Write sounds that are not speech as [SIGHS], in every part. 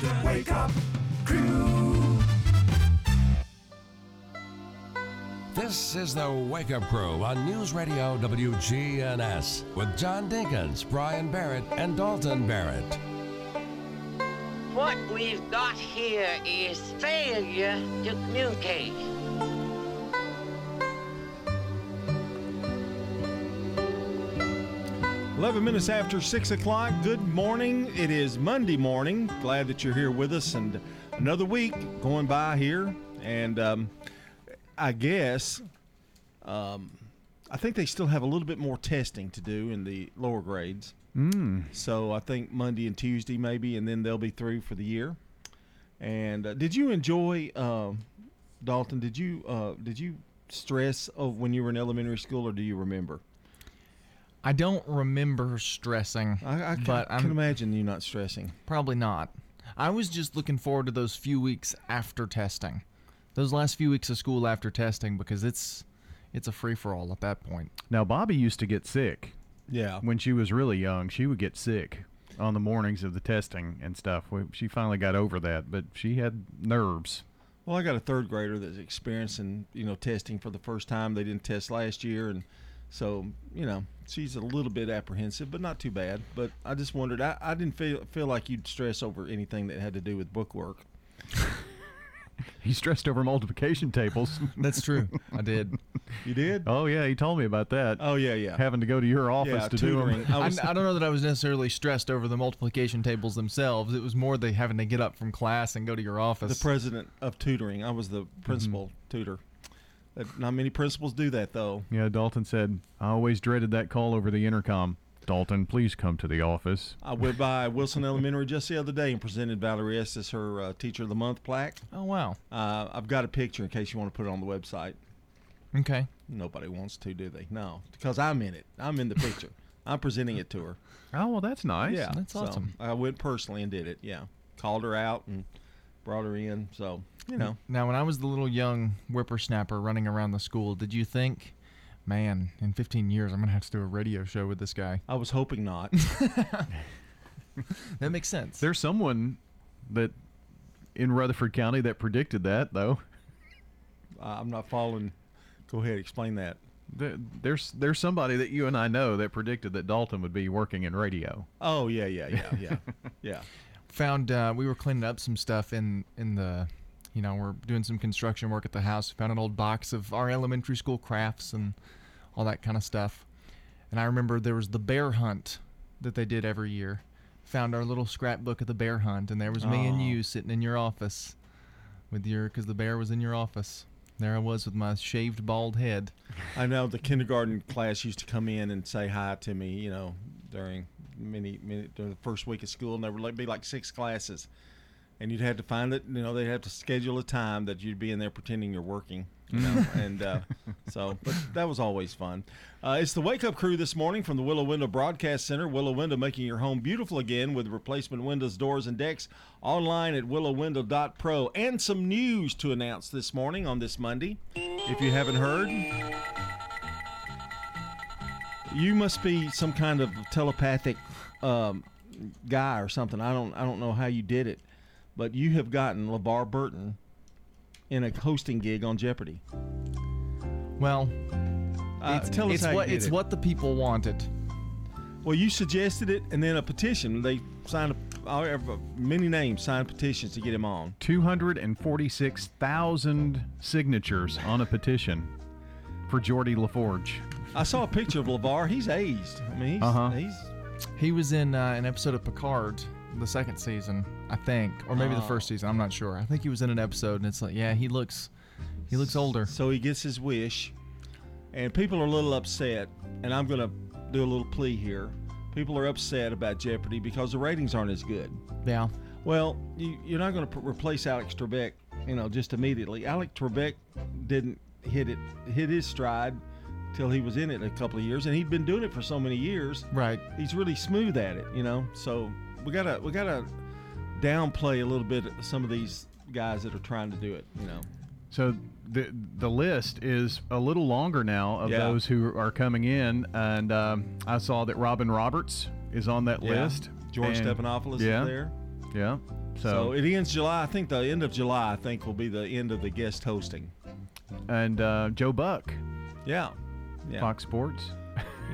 The Wake Up Crew. This is the Wake Up Crew on News Radio WGNS with John Dinkins, Brian Barrett, and Dalton Barrett. What we've got here is failure to communicate. Eleven minutes after six o'clock. Good morning. It is Monday morning. Glad that you're here with us, and another week going by here. And um, I guess um, I think they still have a little bit more testing to do in the lower grades. Mm. So I think Monday and Tuesday maybe, and then they'll be through for the year. And uh, did you enjoy um, Dalton? Did you uh, did you stress of when you were in elementary school, or do you remember? I don't remember stressing, I, I can, but can I'm imagine you not stressing. probably not. I was just looking forward to those few weeks after testing, those last few weeks of school after testing, because it's it's a free for all at that point. Now, Bobby used to get sick Yeah. when she was really young. She would get sick on the mornings of the testing and stuff. We- She finally got over that, but she had nerves. Well, I got a third grader that's experiencing, you know, testing for the first time. They didn't test last year, and so you know she's a little bit apprehensive, but not too bad. But I just wondered. I, I didn't feel feel like you'd stress over anything that had to do with bookwork. [LAUGHS] He stressed over multiplication tables. [LAUGHS] That's true. I did. You did? oh yeah, he told me about that. Oh yeah, yeah. Having to go to your office yeah, to tutoring. do them. I I, was, I don't know that I was necessarily stressed over the multiplication tables themselves. It was more the having to get up from class and go to your office. the president of tutoring. I was the principal Mm-hmm. tutor. Not many principals do that though. Yeah, Dalton said, I always dreaded that call over the intercom. Dalton, please come to the office. I went by [LAUGHS] Wilson Elementary just the other day and presented Valerie Estes her uh, Teacher of the Month plaque. oh wow. Uh, I've got a picture in case you want to put it on the website. Okay. Nobody wants to, do they? No, because I'm in it. I'm in the picture. I'm presenting it to her. Oh, well, that's nice. Yeah, That's so awesome. I went personally and did it. Yeah, called her out and brought her in. So you know, Now, when I was the little young whippersnapper running around the school, did you think, man, in 15 years I'm gonna have to do a radio show with this guy? I was hoping not. [LAUGHS] That makes sense. There's someone that in Rutherford County that predicted that, though. I'm not following. Go ahead, explain that. There- There's there's somebody that you and I know that predicted that Dalton would be working in radio. Oh yeah, yeah, yeah, yeah, [LAUGHS] yeah. Found uh, we were cleaning up some stuff in in the, you know, we're doing some construction work at the house. Found an old box of our elementary school crafts and all that kind of stuff. And I remember there was the bear hunt that they did every year. Found our little scrapbook of the bear hunt, and there was me and you sitting in your office with your, because the bear was in your office. There I was with my shaved bald head. I know the kindergarten class used to come in and say hi to me. You know, during many, many during the first week of school, and there would be like six classes, and you'd have to find it. You know, they'd have to schedule a time that you'd be in there pretending you're working. You know, [LAUGHS] and uh, so, but that was always fun. Uh, it's the Wake Up Crew this morning from the Willow Window Broadcast Center. Willow Window making your home beautiful again with replacement windows, doors, and decks. Online at willowwindow.pro. And some news to announce this morning on this Monday. If you haven't heard, you must be some kind of telepathic um, guy or something. I don't I don't know how you did it, but you have gotten LeVar Burton in a hosting gig on Jeopardy. Well, Uh, it's, tell us it's how you what did it's it. what the people wanted. Well, you suggested it, and then a petition. They signed a, many names signed petitions to get him on. 246,000 signatures on a petition for Geordi La Forge. I saw a picture of LeVar. He's aged. I mean, he's, Uh-huh. he's He was in uh, an episode of Picard, the second season, I think, or maybe the Oh. first season. I'm not sure. I think he was in an episode, and it's like, yeah, he looks, he looks older. So he gets his wish, and people are a little upset. And I'm going to do a little plea here. People are upset about Jeopardy because the ratings aren't as good. Yeah, Well, you, you're not going to replace Alex Trebek, you know, just immediately. Alex Trebek didn't hit it, hit his stride till he was in it a couple of years, and he'd been doing it for so many years. right. He's really smooth at it, you know. So we gotta we gotta downplay a little bit some of these guys that are trying to do it, you know. So the the list is a little longer now of Yeah. those who are coming in, and um, I saw that Robin Roberts is on that Yeah. list. George and- Stephanopoulos yeah. is there. Yeah. So, So, it ends July. I think the end of July. I think will be the end of the guest hosting. and uh, Joe Buck, Yeah. Yeah. Fox Sports.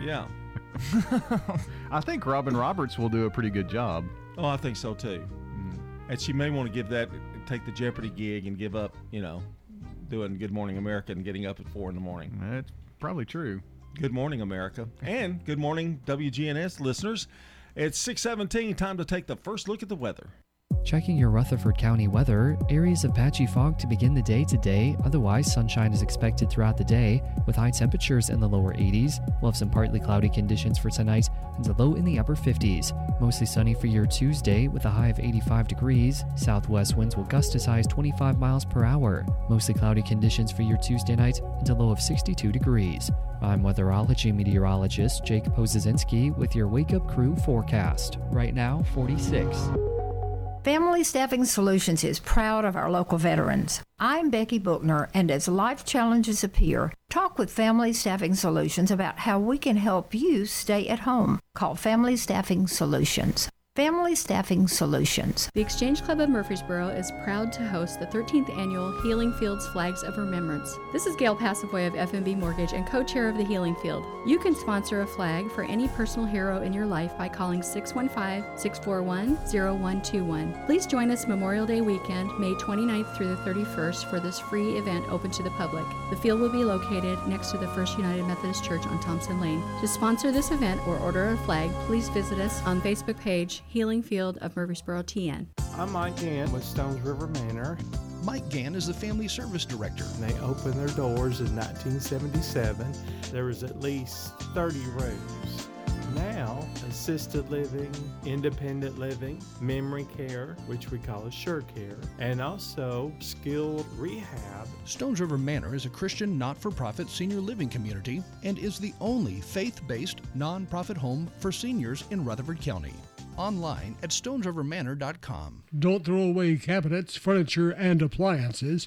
Yeah. [LAUGHS] I think Robin Roberts will do a pretty good job. Oh, I think so too. Mm. And she may want to give that, take the Jeopardy gig and give up, you know, doing Good Morning America and getting up at four in the morning. That's probably true. Good morning, America. [LAUGHS] And good morning, WGNS listeners. It's 617, time to take the first look at the weather. Checking your Rutherford County weather, areas of patchy fog to begin the day today. Otherwise, sunshine is expected throughout the day with high temperatures in the lower 80s. We'll have some partly cloudy conditions for tonight and a low in the upper 50s. Mostly sunny for your Tuesday with a high of 85 degrees. Southwest winds will gust as high as 25 miles per hour. Mostly cloudy conditions for your Tuesday night and a low of 62 degrees. I'm weatherology meteorologist Jake Pozesinski with your Wake Up Crew forecast. Right now, 46. Family Staffing Solutions is proud of our local veterans. I'm Becky Bookner, and as life challenges appear, talk with Family Staffing Solutions about how we can help you stay at home. Call Family Staffing Solutions. Family Staffing Solutions. The Exchange Club of Murfreesboro is proud to host the 13th annual Healing Fields Flags of Remembrance. This is Gail Passavoy of FMB Mortgage and co-chair of the Healing Field. You can sponsor a flag for any personal hero in your life by calling 615-641-0121. Please join us Memorial Day weekend, May 29th through the 31st for this free event open to the public. The field will be located next to the First United Methodist Church on Thompson Lane. To sponsor this event or order a flag, please visit us on Facebook page Healing Field of Murfreesboro TN. I'm Mike Gann with Stones River Manor. Mike Gann is the Family Service Director. They opened their doors in 1977. There was at least 30 rooms. Now, assisted living, independent living, memory care, which we call assure care, and also skilled rehab. Stones River Manor is a Christian not for profit senior living community and is the only faith based nonprofit home for seniors in Rutherford County. Online at stonesrivermanor.com. Don't throw away cabinets, furniture, and appliances.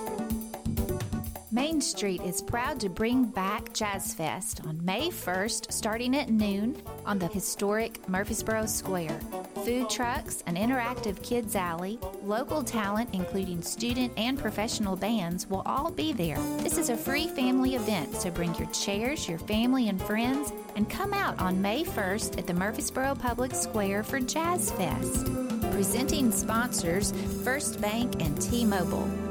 Main Street is proud to bring back Jazz Fest on May 1st, starting at noon on the historic Murfreesboro Square. Food trucks, an interactive kids alley, local talent, including student and professional bands, will all be there. This is a free family event, so bring your chairs, your family, and friends, and come out on May 1st at the Murfreesboro Public Square for Jazz Fest. Presenting sponsors First Bank and T Mobile.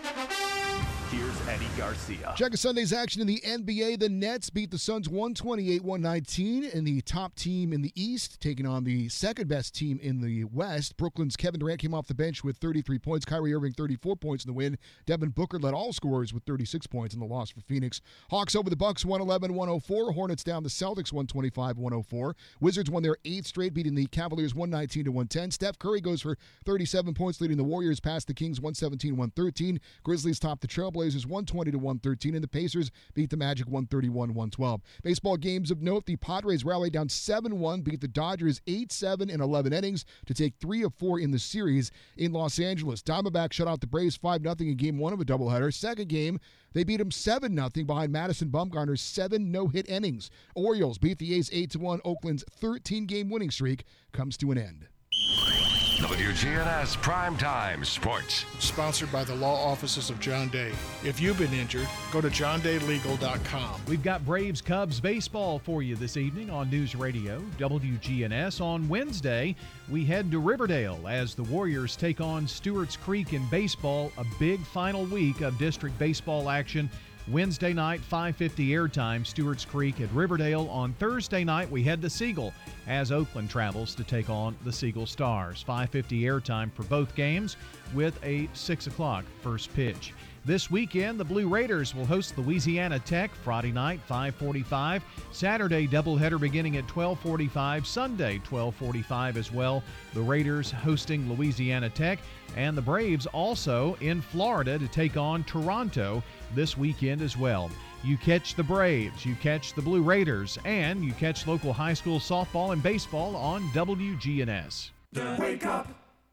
Eddie Garcia. Check out Sunday's action in the NBA. The Nets beat the Suns 128 119 in the top team in the East, taking on the second best team in the West. Brooklyn's Kevin Durant came off the bench with 33 points. Kyrie Irving, 34 points in the win. Devin Booker led all scorers with 36 points in the loss for Phoenix. Hawks over the Bucks 111 104. Hornets down the Celtics 125 104. Wizards won their eighth straight, beating the Cavaliers 119 110. Steph Curry goes for 37 points, leading the Warriors past the Kings 117 113. Grizzlies top the Trailblazers. 120 to 113, and the Pacers beat the Magic 131 112. Baseball games of note: the Padres rallied down 7-1, beat the Dodgers 8-7 in 11 innings to take three of four in the series in Los Angeles. Diamondbacks shut out the Braves 5 0 in Game One of a doubleheader. Second game, they beat them 7 0 behind Madison Bumgarner's seven no-hit innings. Orioles beat the A's 8 1. Oakland's 13-game winning streak comes to an end. WGNS Primetime Sports. Sponsored by the law offices of John Day. If you've been injured, go to johndaylegal.com. We've got Braves Cubs baseball for you this evening on News Radio WGNS. On Wednesday, we head to Riverdale as the Warriors take on Stewart's Creek in baseball, a big final week of district baseball action Wednesday night, 5:50 airtime, Stewart's Creek at Riverdale. On Thursday night, we head to Siegel as Oakland travels to take on the Siegel Stars. 5:50 airtime for both games, with a 6 o'clock first pitch. This weekend, the Blue Raiders will host Louisiana Tech Friday night, 5:45. Saturday doubleheader beginning at 12:45. Sunday 12:45 as well. The Raiders hosting Louisiana Tech, and the Braves also in Florida to take on Toronto this weekend as well. You catch the Braves, you catch the Blue Raiders, and you catch local high school softball and baseball on WGNS. The Wake Up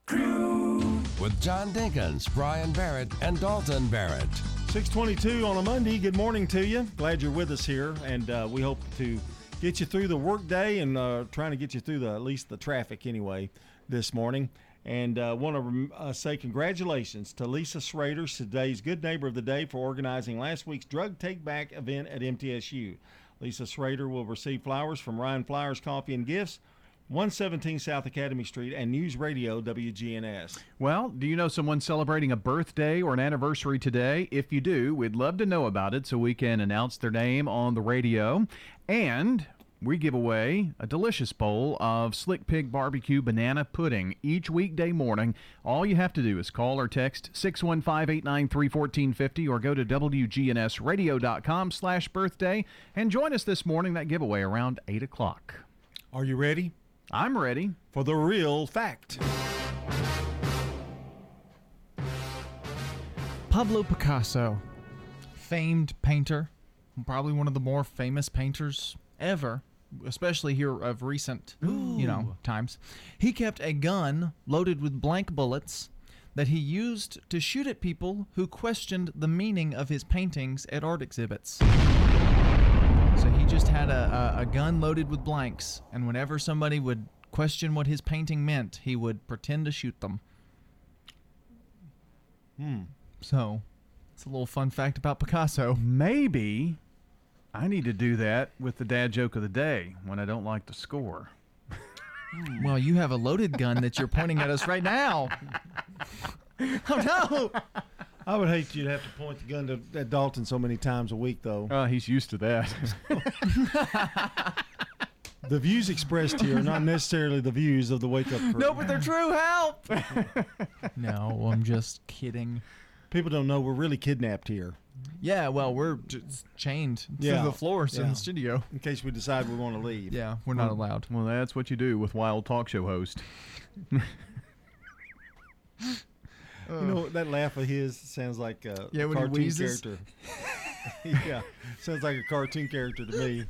Crew. With John Dinkins, Brian Barrett, and Dalton Barrett. 622 on a Monday. Good morning to you. Glad you're with us here, and uh, we hope to get you through the workday and uh, trying to get you through the at least the traffic anyway this morning. And uh, want to uh, say congratulations to Lisa Schrader, today's Good Neighbor of the Day, for organizing last week's Drug Take Back event at MTSU. Lisa Schrader will receive flowers from Ryan Flowers Coffee and Gifts, 117 South Academy Street, and News Radio WGNS. Well, do you know someone celebrating a birthday or an anniversary today? If you do, we'd love to know about it so we can announce their name on the radio. And we give away a delicious bowl of Slick Pig Barbecue Banana Pudding each weekday morning. All you have to do is call or text 615-893-1450 or go to WGNSradio.com slash birthday and join us this morning, that giveaway around 8 o'clock. Are you ready? I'm ready. For the real fact. Pablo Picasso, famed painter, probably one of the more famous painters ever, especially here of recent, you know, times. He kept a gun loaded with blank bullets that he used to shoot at people who questioned the meaning of his paintings at art exhibits. So he just had a, a, a gun loaded with blanks, and whenever somebody would question what his painting meant, he would pretend to shoot them. Hmm. So, it's a little fun fact about Picasso. Maybe I need to do that with the dad joke of the day when I don't like the score. Well, you have a loaded gun that you're pointing at us right now. [LAUGHS] oh no! I would hate you to have to point the gun to, at Dalton so many times a week, though. Uh, he's used to that. [LAUGHS] the views expressed here are not necessarily the views of the Wake Up Crew. No, but they're true. Help! [LAUGHS] no, I'm just kidding. People don't know we're really kidnapped here. Yeah, well, we're just chained Yeah. to the floors in Yeah. the studio. In case we decide we want to leave. Yeah, we're not allowed. Well, that's what you do with wild talk show host. [LAUGHS] You know that laugh of his sounds like a Yeah, when he cartoon wheezes. character. [LAUGHS] yeah, sounds like a cartoon character to me.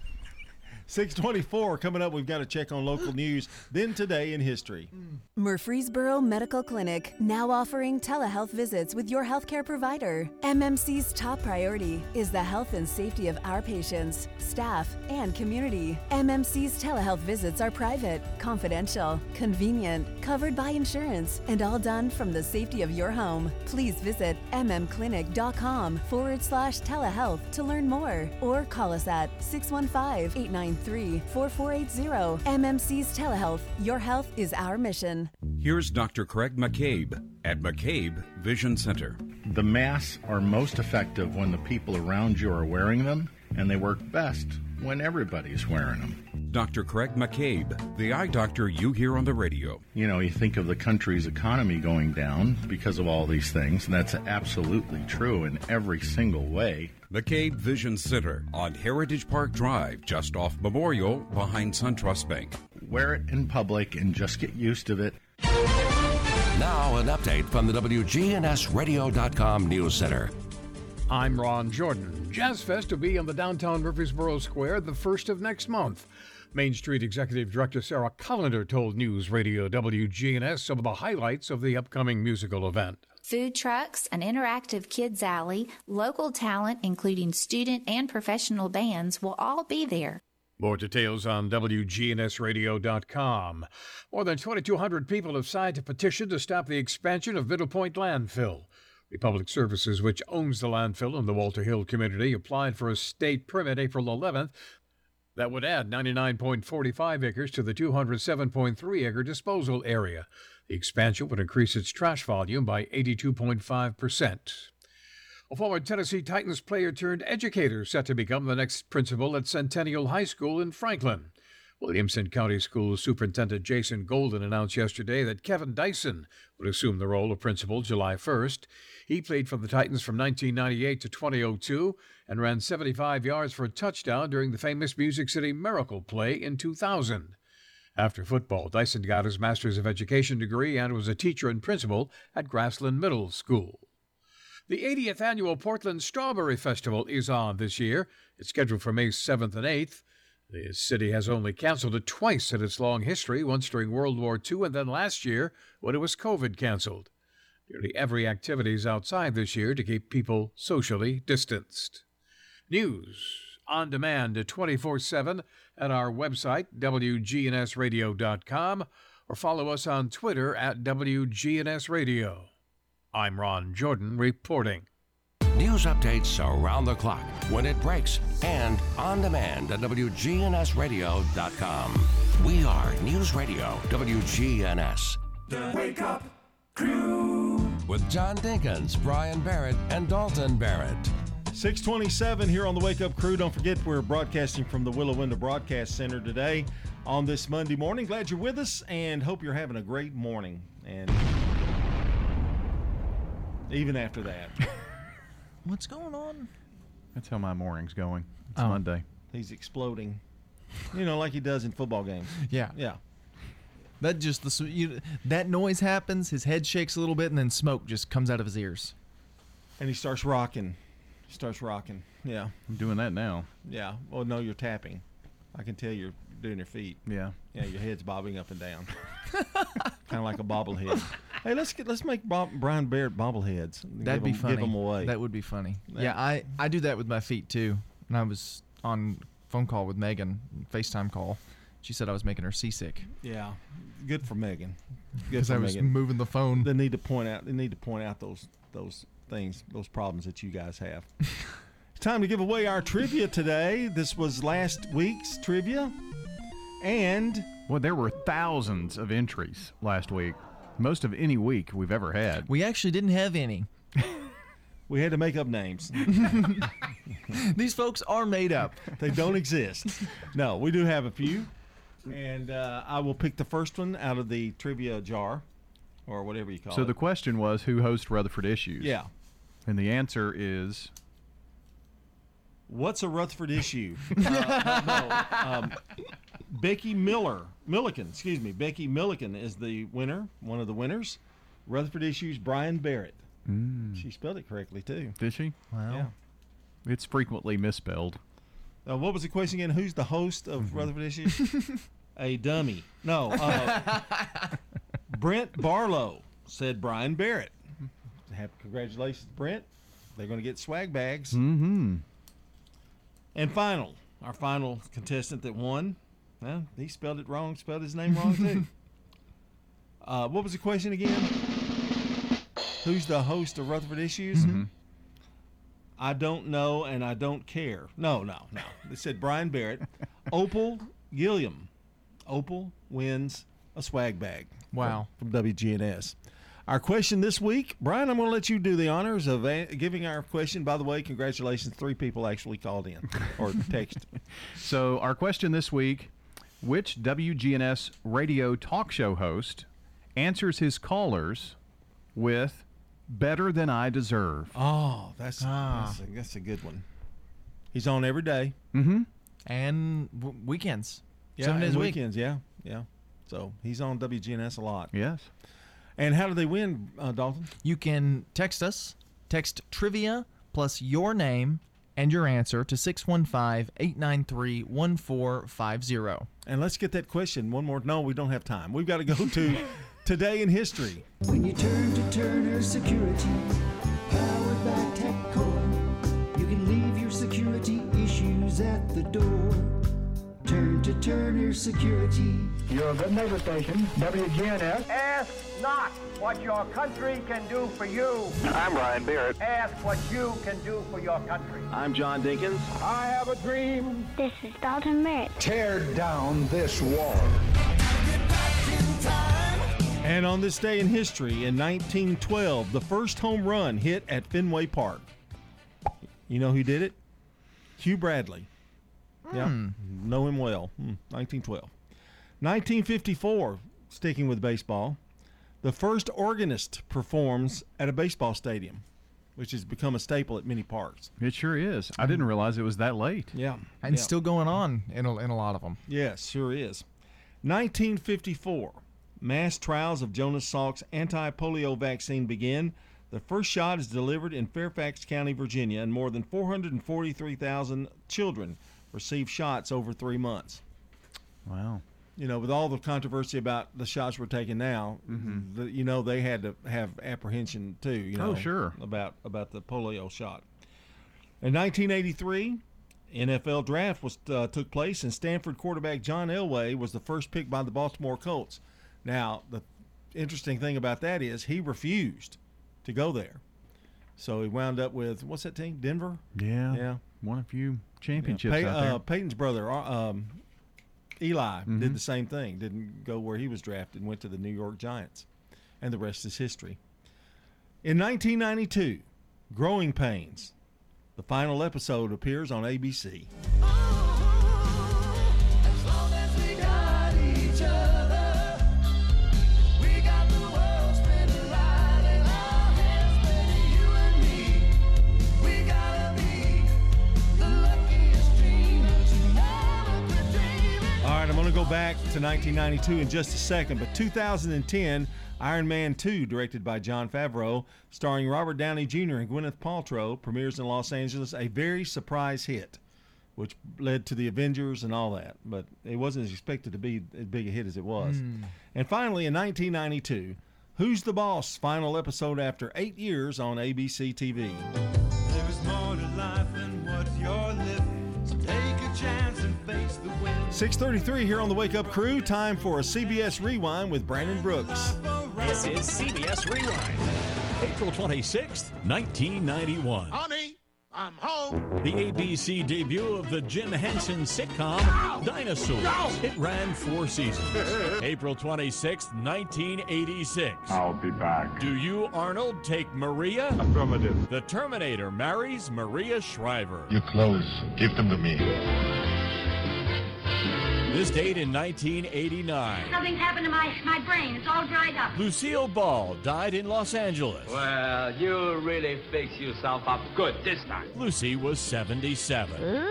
624 coming up. We've got to check on local news. Then today in history. Murfreesboro Medical Clinic now offering telehealth visits with your healthcare provider. MMC's top priority is the health and safety of our patients, staff, and community. MMC's telehealth visits are private, confidential, convenient, covered by insurance, and all done from the safety of your home. Please visit mmclinic.com forward slash telehealth to learn more or call us at 615 893 4480. MMC's Telehealth. Your health is our mission. Here's Dr. Craig McCabe at McCabe Vision Center. The masks are most effective when the people around you are wearing them, and they work best when everybody's wearing them. Dr. Craig McCabe, the eye doctor you hear on the radio. You know, you think of the country's economy going down because of all these things, and that's absolutely true in every single way. McCabe Vision Center on Heritage Park Drive, just off Memorial, behind SunTrust Bank. Wear it in public and just get used to it. Now, an update from the WGNSradio.com News Center. I'm Ron Jordan. Jazz Fest will be in the downtown Murfreesboro Square the first of next month. Main Street Executive Director Sarah Collender told News Radio WGNS some of the highlights of the upcoming musical event. Food trucks, an interactive kids alley, local talent, including student and professional bands, will all be there. More details on WGNSradio.com. More than 2,200 people have signed a petition to stop the expansion of Middle Point Landfill. Republic Services, which owns the landfill in the Walter Hill community, applied for a state permit April 11th that would add 99.45 acres to the 207.3 acre disposal area. The expansion would increase its trash volume by 82.5%. A former Tennessee Titans player turned educator set to become the next principal at Centennial High School in Franklin. Williamson County School Superintendent Jason Golden announced yesterday that Kevin Dyson would assume the role of principal July 1st. He played for the Titans from 1998 to 2002 and ran 75 yards for a touchdown during the famous Music City Miracle play in 2000. After football, Dyson got his Master's of Education degree and was a teacher and principal at Grassland Middle School. The 80th annual Portland Strawberry Festival is on this year. It's scheduled for May 7th and 8th. The city has only canceled it twice in its long history, once during World War II and then last year when it was COVID canceled. Nearly every activity is outside this year to keep people socially distanced. News on demand 24 7 at our website, WGNSradio.com, or follow us on Twitter at WGNSradio. I'm Ron Jordan reporting. News updates around the clock, when it breaks, and on demand at WGNSradio.com. We are News Radio WGNS. The Wake Up Crew. With John Dinkins, Brian Barrett, and Dalton Barrett. 627 here on the Wake Up Crew. Don't forget, we're broadcasting from the Willow Window Broadcast Center today on this Monday morning. Glad you're with us and hope you're having a great morning. And even after that, [LAUGHS] What's going on? That's how my morning's going. It's Oh. Monday. he's exploding. You know, like he does in football games. [LAUGHS] Yeah. Yeah. That just the s- you, that noise happens. His head shakes a little bit, and then smoke just comes out of his ears. And he starts rocking. Starts rocking. Yeah. I'm doing that now. Yeah. Well, no, you're tapping. I can tell you're doing your feet. Yeah. Yeah, your head's bobbing up and down, [LAUGHS] kind of like a bobblehead. Hey, let's get let's make Bob, Brian Barrett bobbleheads. That'd give be 'em- funny. Give them away. That would be funny. That- yeah, I I do that with my feet too. And I was on phone call with Megan, FaceTime call. She said I was making her seasick. Yeah, good for Megan. Because [LAUGHS] I was Megan. moving the phone. They need to point out. They need to point out those those things, those problems that you guys have. [LAUGHS] it's time to give away our trivia today. This was last week's trivia, and Well, there were thousands of entries last week. Most of any week we've ever had. We actually didn't have any. [LAUGHS] we had to make up names. [LAUGHS] These folks are made up. they don't exist. No, we do have a few, and uh, I will pick the first one out of the trivia jar, or whatever you call So it. So the question was who hosts Rutherford Issues? Yeah. And the answer is What's a Rutherford issue? [LAUGHS] Uh, no, um, Becky Miller, Milliken, excuse me, Becky Milliken is the winner, one of the winners. Rutherford issues Brian Barrett. Mm. She spelled it correctly too. Did she? Wow. Yeah. It's frequently misspelled. Uh, what was the question again? Who's the host of Rutherford [LAUGHS] issues? a dummy. No. Uh, [LAUGHS] Brent Barlow said Brian Barrett. Have congratulations, Brent. They're going to get swag bags. Mm-hmm. And final, our final contestant that won, well, he spelled it wrong, spelled his name wrong too. [LAUGHS] uh, what was the question again? Who's the host of Rutherford Issues? I don't know and I don't care. No, no, no. They said Brian Barrett. [LAUGHS] Opal Gilliam. Opal wins a swag bag. Wow. From, from WGNS. Our question this week, Brian, I'm going to let you do the honors of a- giving our question. By the way, congratulations. Three people actually called in or [LAUGHS] texted. So our question this week: Which WGNS radio talk show host answers his callers with "Better than I deserve"? Oh, that's Ah. that's, a, that's a good one. He's on every day. Mm-hmm. And w- weekends. Yeah, Seven days and a week. weekends. Yeah, yeah. So he's on WGNS a lot. Yes. And how do they win, uh, Dalton? You can text us, text trivia plus your name and your answer to 615 893 1450. And let's get that question one more. No, we don't have time. We've got to go to [LAUGHS] today in history. When you turn to Turner Security, powered by TechCore, you can leave your security issues at the door. Turn to Turner Security. You're a good neighbor station, WGNS. Ask not what your country can do for you. I'm Ryan Barrett. Ask what you can do for your country. I'm John Dinkins. I have a dream. This is Dalton Merritt. Tear down this wall. And on this day in history, in 1912, the first home run hit at Fenway Park. You know who did it? Hugh Bradley. Yeah, Hmm. know him well. Hmm, 1912. 1954, sticking with baseball, the first organist performs at a baseball stadium, which has become a staple at many parks. It sure is. I didn't realize it was that late. Yeah. And yeah. still going on in a, in a lot of them. Yes, sure is. 1954, mass trials of Jonas Salk's anti polio vaccine begin. The first shot is delivered in Fairfax County, Virginia, and more than 443,000 children received shots over three months. Wow. You know, with all the controversy about the shots we're taking now, the, you know, they had to have apprehension too. You Oh, know, sure. about about the polio shot. In 1983, NFL draft was uh, took place, and Stanford quarterback John Elway was the first pick by the Baltimore Colts. Now, the interesting thing about that is he refused to go there, so he wound up with what's that team? Denver. Yeah. Yeah. Won a few championships Pey- out there. uh, Peyton's brother, uh, um, Eli, Mhm. did the same thing. Didn't go where he was drafted went to the New York Giants. And the rest is history. In 1992, Growing Pains. The final episode appears on ABC. All go back to 1992 in just a second, but 2010, Iron Man 2, directed by Jon Favreau, starring Robert Downey Jr. and Gwyneth Paltrow, premieres in Los Angeles. A very surprise hit, which led to the Avengers and all that, but it wasn't as expected to be as big a hit as it was. Hmm. And finally, in 1992, Who's the Boss? Final episode after eight years on ABC TV. 6:33 here on the Wake Up Crew. Time for a CBS Rewind with Brandon Brooks. This is CBS Rewind. April 26th, 1991. Honey, I'm home. The ABC debut of the Jim Henson sitcom Dinosaurs. It ran four seasons. [LAUGHS] April 26th, 1986. I'll be back. Do you, Arnold, take Maria? Affirmative. The Terminator marries Maria Shriver. Your clothes. Give them to me. This date in 1989. Something's happened to my, my brain. It's all dried up. Lucille Ball died in Los Angeles. Well, you really fix yourself up good this time. Lucy was 77.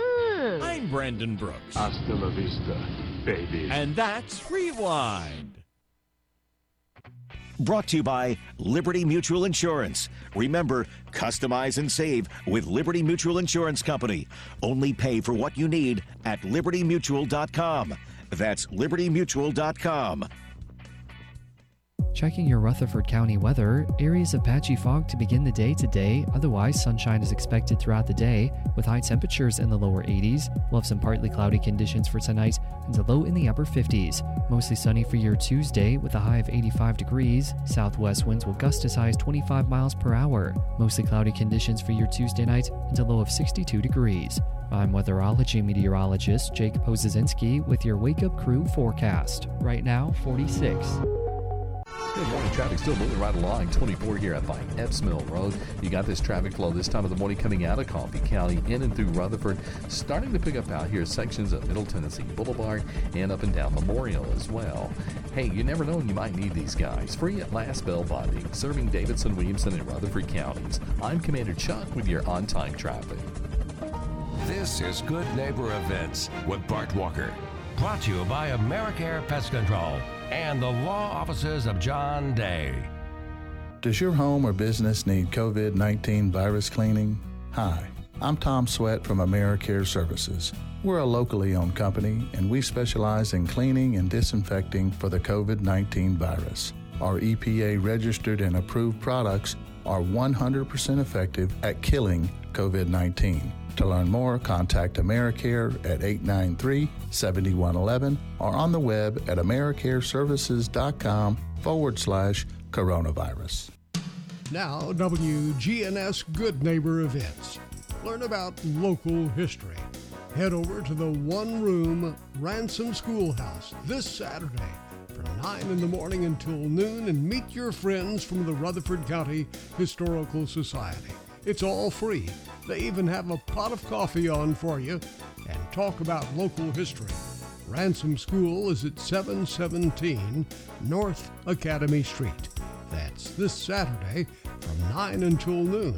I'm Brandon Brooks. Hasta la vista, baby. And that's Rewind. Brought to you by Liberty Mutual Insurance. Remember, customize and save with Liberty Mutual Insurance Company. Only pay for what you need at libertymutual.com. That's libertymutual.com. Checking your Rutherford County weather, areas of patchy fog to begin the day today. Otherwise, sunshine is expected throughout the day with high temperatures in the lower 80s. We'll have some partly cloudy conditions for tonight and a low in the upper 50s. Mostly sunny for your Tuesday with a high of 85 degrees. Southwest winds will gust as high as 25 miles per hour. Mostly cloudy conditions for your Tuesday night and a low of 62 degrees. I'm weatherology meteorologist Jake Pozazinski with your Wake Up Crew forecast. Right now, 46. Good morning. Traffic still moving right along 24 here at by Epps Mill Road. You got this traffic flow this time of the morning coming out of Coffee County in and through Rutherford, starting to pick up out here sections of Middle Tennessee Boulevard and up and down Memorial as well. Hey, you never know when you might need these guys. Free at Last Bail Bonding, serving Davidson, Williamson, and Rutherford counties. I'm Commander Chuck with your on-time traffic. This is Good Neighbor Events with Bart Walker. Brought to you by AmeriCare Pest Control and the law offices of John Day. Does your home or business need COVID 19 virus cleaning? Hi, I'm Tom Sweat from AmeriCare Services. We're a locally owned company and we specialize in cleaning and disinfecting for the COVID 19 virus. Our EPA registered and approved products are 100% effective at killing COVID 19. To learn more, contact AmeriCare at 893 7111 or on the web at AmeriCareServices.com forward slash coronavirus. Now, WGNS Good Neighbor events. Learn about local history. Head over to the one room Ransom Schoolhouse this Saturday from 9 in the morning until noon and meet your friends from the Rutherford County Historical Society. It's all free. They even have a pot of coffee on for you and talk about local history. Ransom School is at 717 North Academy Street. That's this Saturday from 9 until noon.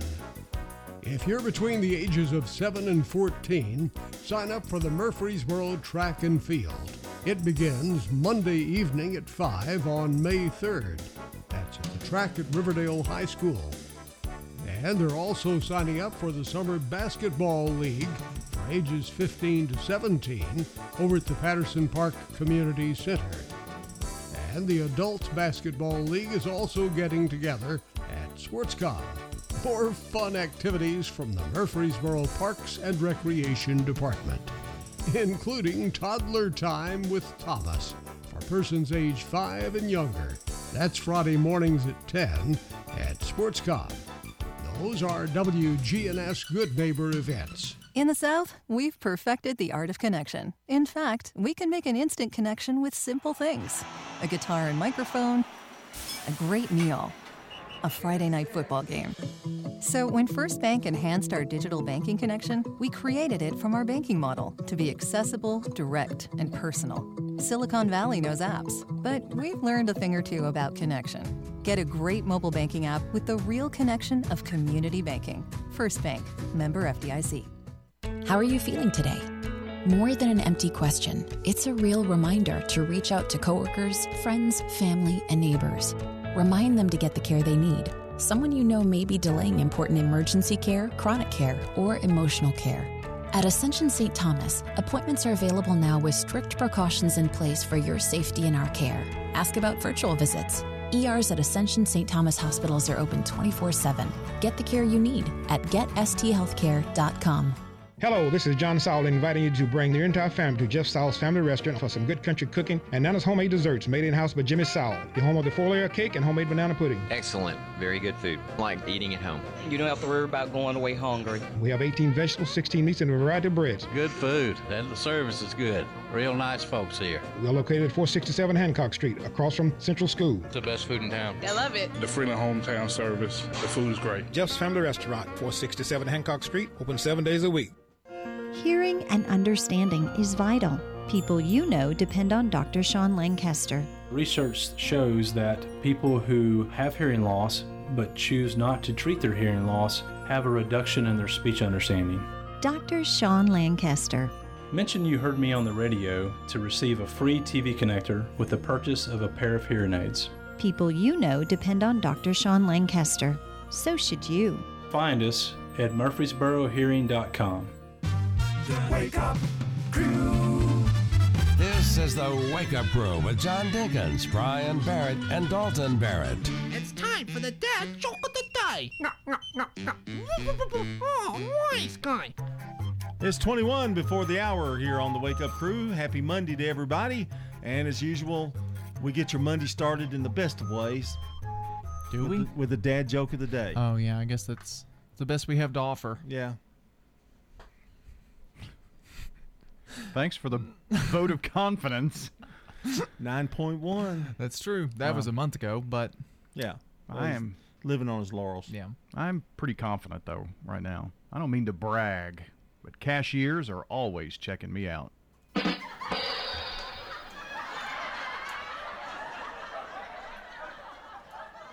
If you're between the ages of 7 and 14, sign up for the Murfreesboro Track and Field. It begins Monday evening at 5 on May 3rd. That's at the track at Riverdale High School. And they're also signing up for the Summer Basketball League for ages 15 to 17 over at the Patterson Park Community Center. And the Adult Basketball League is also getting together at SportsCom. More fun activities from the Murfreesboro Parks and Recreation Department, including toddler time with Thomas for persons age 5 and younger. That's Friday mornings at 10 at SportsCom. Those are WGNS Good Neighbor events. In the South, we've perfected the art of connection. In fact, we can make an instant connection with simple things a guitar and microphone, a great meal, a Friday night football game. So, when First Bank enhanced our digital banking connection, we created it from our banking model to be accessible, direct, and personal. Silicon Valley knows apps, but we've learned a thing or two about connection. Get a great mobile banking app with the real connection of community banking. First Bank, member FDIC. How are you feeling today? More than an empty question, it's a real reminder to reach out to coworkers, friends, family, and neighbors. Remind them to get the care they need. Someone you know may be delaying important emergency care, chronic care, or emotional care. At Ascension St. Thomas, appointments are available now with strict precautions in place for your safety and our care. Ask about virtual visits. ERs at Ascension St. Thomas hospitals are open 24 7. Get the care you need at getsthealthcare.com. Hello, this is John Saul inviting you to bring your entire family to Jeff Saul's Family Restaurant for some good country cooking and Nana's homemade desserts made in house by Jimmy Saul, the home of the four layer cake and homemade banana pudding. Excellent. Very good food. Like eating at home. You don't have to worry about going away hungry. We have 18 vegetables, 16 meats, and a variety of breads. Good food, and the service is good. Real nice folks here. We are located at 467 Hancock Street, across from Central School. It's the best food in town. I love it. The Freeland Hometown Service. The food is great. Jeff's Family Restaurant, 467 Hancock Street, open seven days a week. Hearing and understanding is vital. People you know depend on Dr. Sean Lancaster. Research shows that people who have hearing loss but choose not to treat their hearing loss have a reduction in their speech understanding. Dr. Sean Lancaster. Mention you heard me on the radio to receive a free TV connector with the purchase of a pair of hearing aids. People you know depend on Dr. Sean Lancaster. So should you. Find us at murfreesborohearing.com. The Wake Up Crew. This is the Wake Up Crew with John Dinkins, Brian Barrett, and Dalton Barrett. It's time for the dad joke of the day. Oh, nice guy. It's 21 before the hour here on the Wake Up Crew. Happy Monday to everybody. And as usual, we get your Monday started in the best of ways. Do with we? The, with the dad joke of the day. Oh yeah, I guess that's the best we have to offer. Yeah. Thanks for the vote of confidence. 9.1. That's true. That Wow. was a month ago, but Yeah. I He's am living on his laurels. Yeah. I'm pretty confident though right now. I don't mean to brag, but cashiers are always checking me out.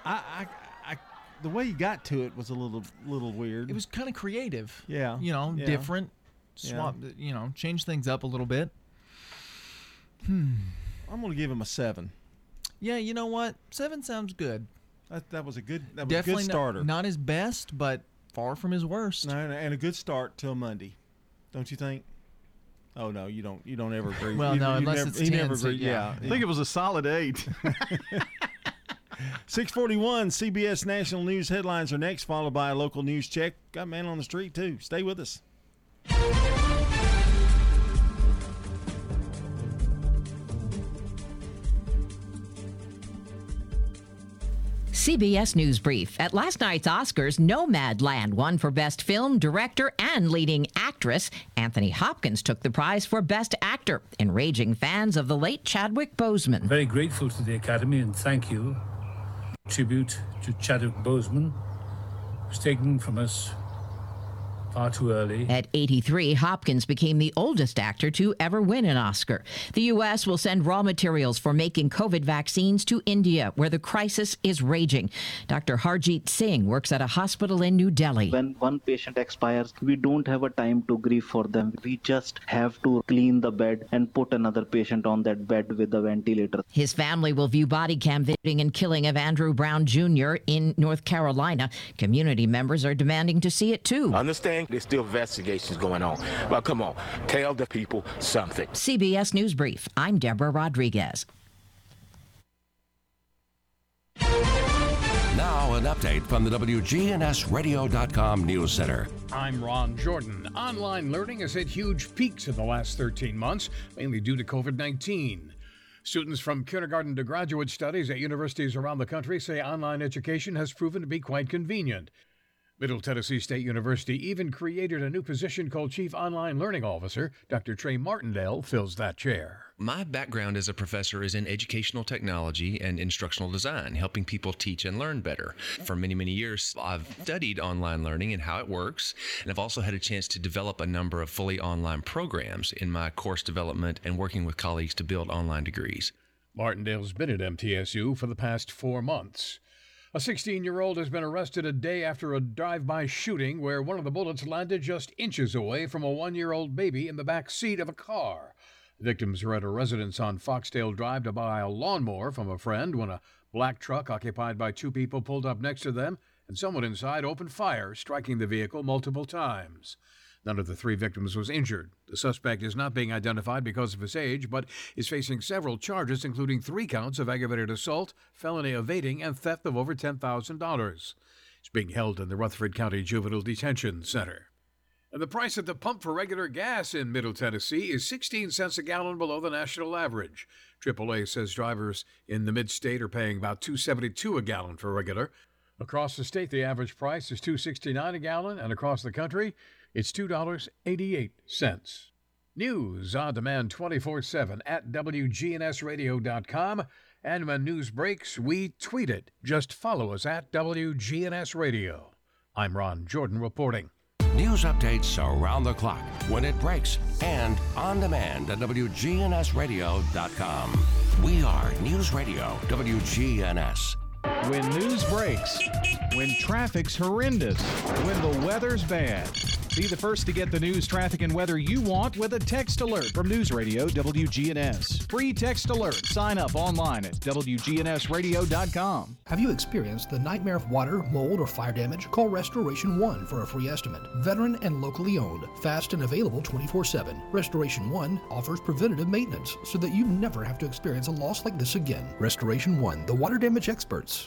I, I, I, the way you got to it was a little, little weird. it was kind of creative. Yeah. You know, Yeah. different. Yeah. Swap. You know, change things up a little bit. Hmm. I'm going to give him a seven. Yeah. You know what? Seven sounds good. That, that was a good, that was Definitely a good starter. Not, his best, but far from his worst. No, and- and a good start till Monday, don't you think? Oh no, you don't. You don't ever agree. [LAUGHS] Well, You- no, you unless never, it's he 10, never so yeah. Yeah, I think it was a solid eight. [LAUGHS] 641 CBS National News headlines are next, followed by a local news check. Got man on the street too. Stay with us. CBS News Brief. At last night's Oscars, Nomadland won for Best Film, Director, and Leading Actress. Anthony Hopkins took the prize for Best Actor, enraging fans of the late Chadwick Boseman. Very grateful to the Academy and thank you. Tribute to Chadwick Boseman, who's taken from us far too early. At 83, Hopkins became the oldest actor to ever win an Oscar. The U.S. will send raw materials for making COVID vaccines to India, where the crisis is raging. Dr. Harjeet Singh works at a hospital in New Delhi. When one patient expires, we don't have a time to grieve for them. We just have to clean the bed and put another patient on that bed with the ventilator. His family will view body cam video and killing of Andrew Brown Jr. in North Carolina. Community members are demanding to see it too. I understand there's still investigations going on, but come on, tell the people something. CBS News Brief. I'm Deborah Rodriguez. Now, an update from the WGNSradio.com News Center. I'm Ron Jordan. Online learning has hit huge peaks in the last 13 months, mainly due to COVID 19. Students from kindergarten to graduate studies at universities around the country say online education has proven to be quite convenient. Middle Tennessee State University even created a new position called Chief Online Learning Officer. Dr. Trey Martindale fills that chair. My background as a professor is in educational technology and instructional design, helping people teach and learn better. For many, many years, I've studied online learning and how it works, and I've also had a chance to develop a number of fully online programs in my course development and working with colleagues to build online degrees. Martindale's been at MTSU for the past four months. A 16 year old has been arrested a day after a drive by shooting where one of the bullets landed just inches away from a one year old baby in the back seat of a car. Victims were at a residence on Foxdale Drive to buy a lawnmower from a friend when a black truck occupied by two people pulled up next to them and someone inside opened fire, striking the vehicle multiple times. None of the three victims was injured. The suspect is not being identified because of his age, but is facing several charges, including three counts of aggravated assault, felony evading, and theft of over $10,000. He's being held in the Rutherford County Juvenile Detention Center. And the price at the pump for regular gas in Middle Tennessee is 16 cents a gallon below the national average. AAA says drivers in the mid-state are paying about 2.72 a gallon for regular. Across the state, the average price is 2.69 a gallon, and across the country, it's $2.88. News on demand 24 7 at WGNSradio.com. And when news breaks, we tweet it. Just follow us at WGNS Radio. I'm Ron Jordan reporting. News updates around the clock, when it breaks, and on demand at WGNSradio.com. We are News Radio WGNS. When news breaks, when traffic's horrendous, when the weather's bad. Be the first to get the news, traffic, and weather you want with a text alert from News Radio WGNS. Free text alert. Sign up online at WGNSradio.com. Have you experienced the nightmare of water, mold, or fire damage? Call Restoration One for a free estimate. Veteran and locally owned, fast and available 24 7. Restoration One offers preventative maintenance so that you never have to experience a loss like this again. Restoration One, the water damage experts.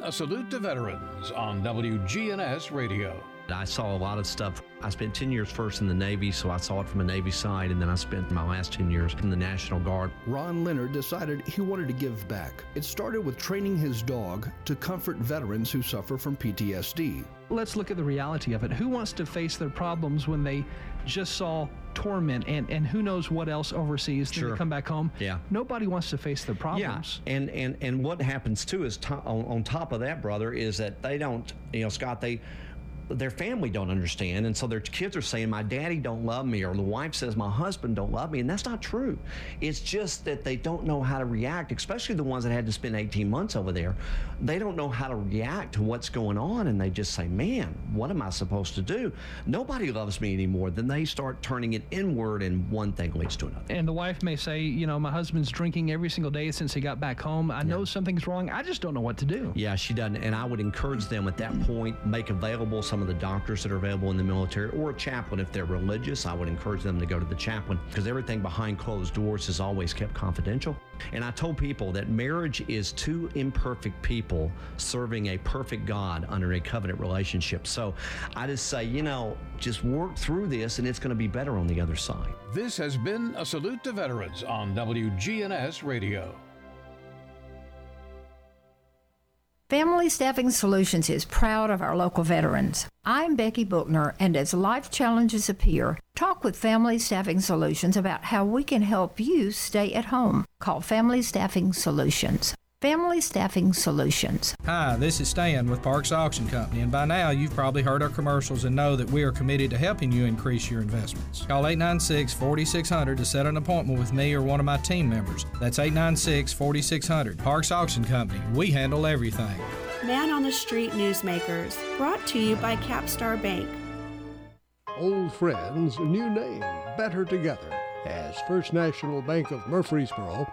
A salute to veterans on WGNS Radio. I saw a lot of stuff. I spent 10 years first in the Navy, so I saw it from a Navy side, and then I spent my last 10 years in the National Guard. Ron Leonard decided he wanted to give back. It started with training his dog to comfort veterans who suffer from PTSD. Let's look at the reality of it. Who wants to face their problems when they just saw torment and, and who knows what else overseas Sure. then they come back home? Yeah. Nobody wants to face their problems. Yeah, and and and what happens too is to, on, on top of that, brother, is that they don't, you know, Scott, they their family don't understand and so their kids are saying my daddy don't love me or the wife says my husband don't love me and that's not true it's just that they don't know how to react especially the ones that had to spend 18 months over there they don't know how to react to what's going on and they just say man what am i supposed to do nobody loves me anymore then they start turning it inward and one thing leads to another And the wife may say, you know, my husband's drinking every single day since he got back home. I know something's wrong. I just don't know what to do. Yeah, she doesn't. And I would encourage them at that point, make available some of the doctors that are available in the military or a chaplain if they're religious. I would encourage them to go to the chaplain because everything behind closed doors is always kept confidential. And I told people that marriage is two imperfect people serving a perfect God under a covenant relationship. So I just say, you know, just work through this and it's going to be better on the other side. This has been a salute to veterans on WGNS Radio. Family Staffing Solutions is proud of our local veterans. I'm Becky Bookner, and as life challenges appear, talk with Family Staffing Solutions about how we can help you stay at home. Call Family Staffing Solutions Family Staffing Solutions. Hi, this is Stan with Parks Auction Company, and by now you've probably heard our commercials and know that we are committed to helping you increase your investments. Call 896 4600 to set an appointment with me or one of my team members. That's 896 4600. Parks Auction Company, we handle everything. Man on the Street Newsmakers, brought to you by Capstar Bank. Old friends, new name, better together. As First National Bank of Murfreesboro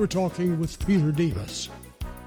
We're talking with Peter Davis.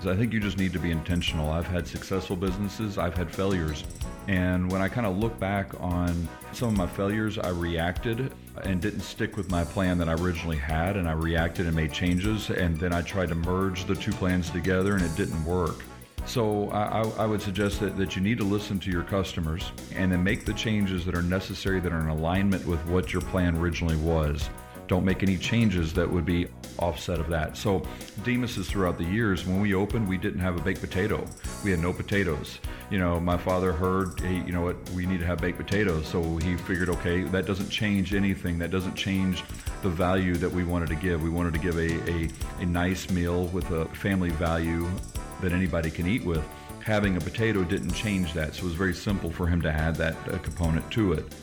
I think you just need to be intentional. I've had successful businesses, I've had failures. And when I kind of look back on some of my failures, I reacted and didn't stick with my plan that I originally had. And I reacted and made changes. And then I tried to merge the two plans together and it didn't work. So I, I, would suggest that, that you need to listen to your customers and then make the changes that are necessary that are in alignment with what your plan originally was. Don't make any changes that would be offset of that. So Demos is throughout the years, when we opened, we didn't have a baked potato. We had no potatoes. You know, my father heard, hey, you know what, we need to have baked potatoes. So he figured, okay, that doesn't change anything. That doesn't change the value that we wanted to give. We wanted to give a, a, a nice meal with a family value that anybody can eat with. Having a potato didn't change that. So it was very simple for him to add that uh, component to it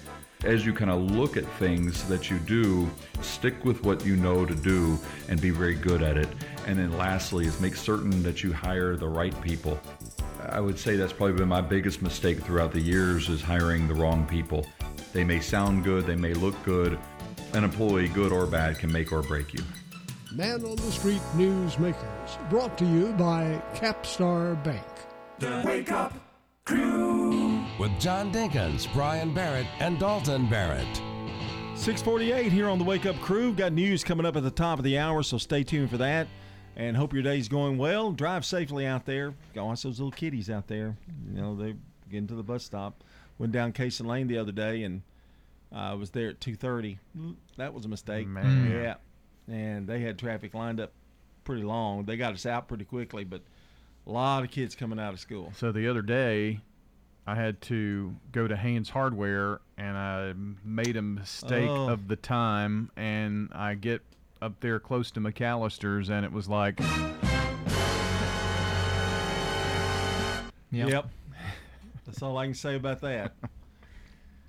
as you kind of look at things that you do, stick with what you know to do and be very good at it. And then lastly is make certain that you hire the right people. I would say that's probably been my biggest mistake throughout the years is hiring the wrong people. They may sound good, they may look good. An employee, good or bad, can make or break you. Man on the Street Newsmakers, brought to you by Capstar Bank. The Wake Up Crew with John Dinkins, Brian Barrett, and Dalton Barrett. 648 here on the Wake Up Crew. Got news coming up at the top of the hour, so stay tuned for that. And hope your day's going well. Drive safely out there. Go watch those little kitties out there. You know, they getting to the bus stop. Went down Cason Lane the other day and I uh, was there at 2.30. That was a mistake. Man. Yeah. And they had traffic lined up pretty long. They got us out pretty quickly, but – a lot of kids coming out of school. So the other day, I had to go to Haynes Hardware and I made a mistake oh. of the time, and I get up there close to McAllister's, and it was like. Yep. yep. That's all I can say about that.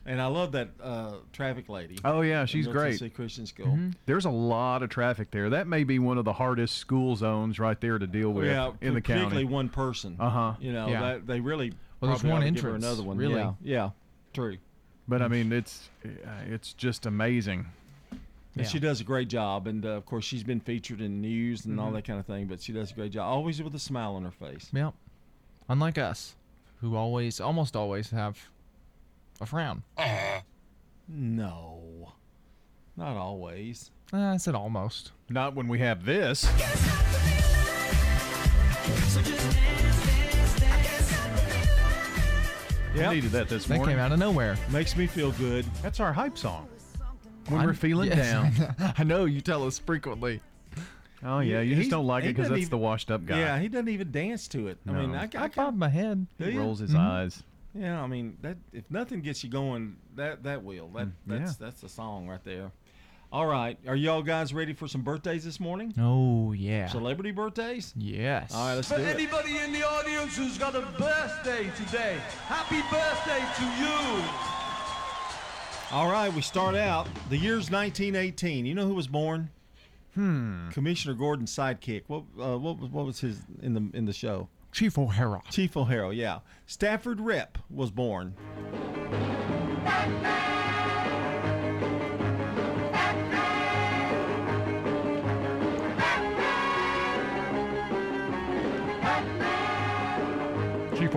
And I love that uh, traffic lady. Oh yeah, she's great. City Christian School. Mm-hmm. There's a lot of traffic there. That may be one of the hardest school zones right there to deal with yeah, in the county. Particularly one person. Uh huh. You know, yeah. that, they really. Well, there's one entrance. another one. Really? Yeah. Yeah. True. But I mean, it's uh, it's just amazing. And yeah. she does a great job, and uh, of course she's been featured in news and mm-hmm. all that kind of thing. But she does a great job, always with a smile on her face. Yep. Unlike us, who always, almost always have a frown. No, not always. Uh, I said almost. Not when we have this. Yeah, I needed that this That morning. came out of nowhere. Makes me feel good. That's our hype song. When I'm- we're feeling yes, down. [LAUGHS] I know you tell us frequently. Oh yeah, you just don't like it he because doesn't that's the even- washed up guy. Yeah, he doesn't even dance to it. I mean, No. I, I, I bob my head. Do he you? rolls his Mhm. eyes. Yeah, I mean that if nothing gets you going, that that will. That Mm, that's yeah. that's the song right there. All right, are y'all guys ready for some birthdays this morning? Oh yeah. Celebrity birthdays? Yes. All right, let's do it. For anybody in the audience who's got a birthday today, happy birthday to you. All right, we start out. The year's 1918. You know who was born? Hmm. Commissioner Gordon's sidekick. What uh, what was what was his in the in the show? Chief O'Hara. Chief O'Hara. Yeah. Stafford Repp was born.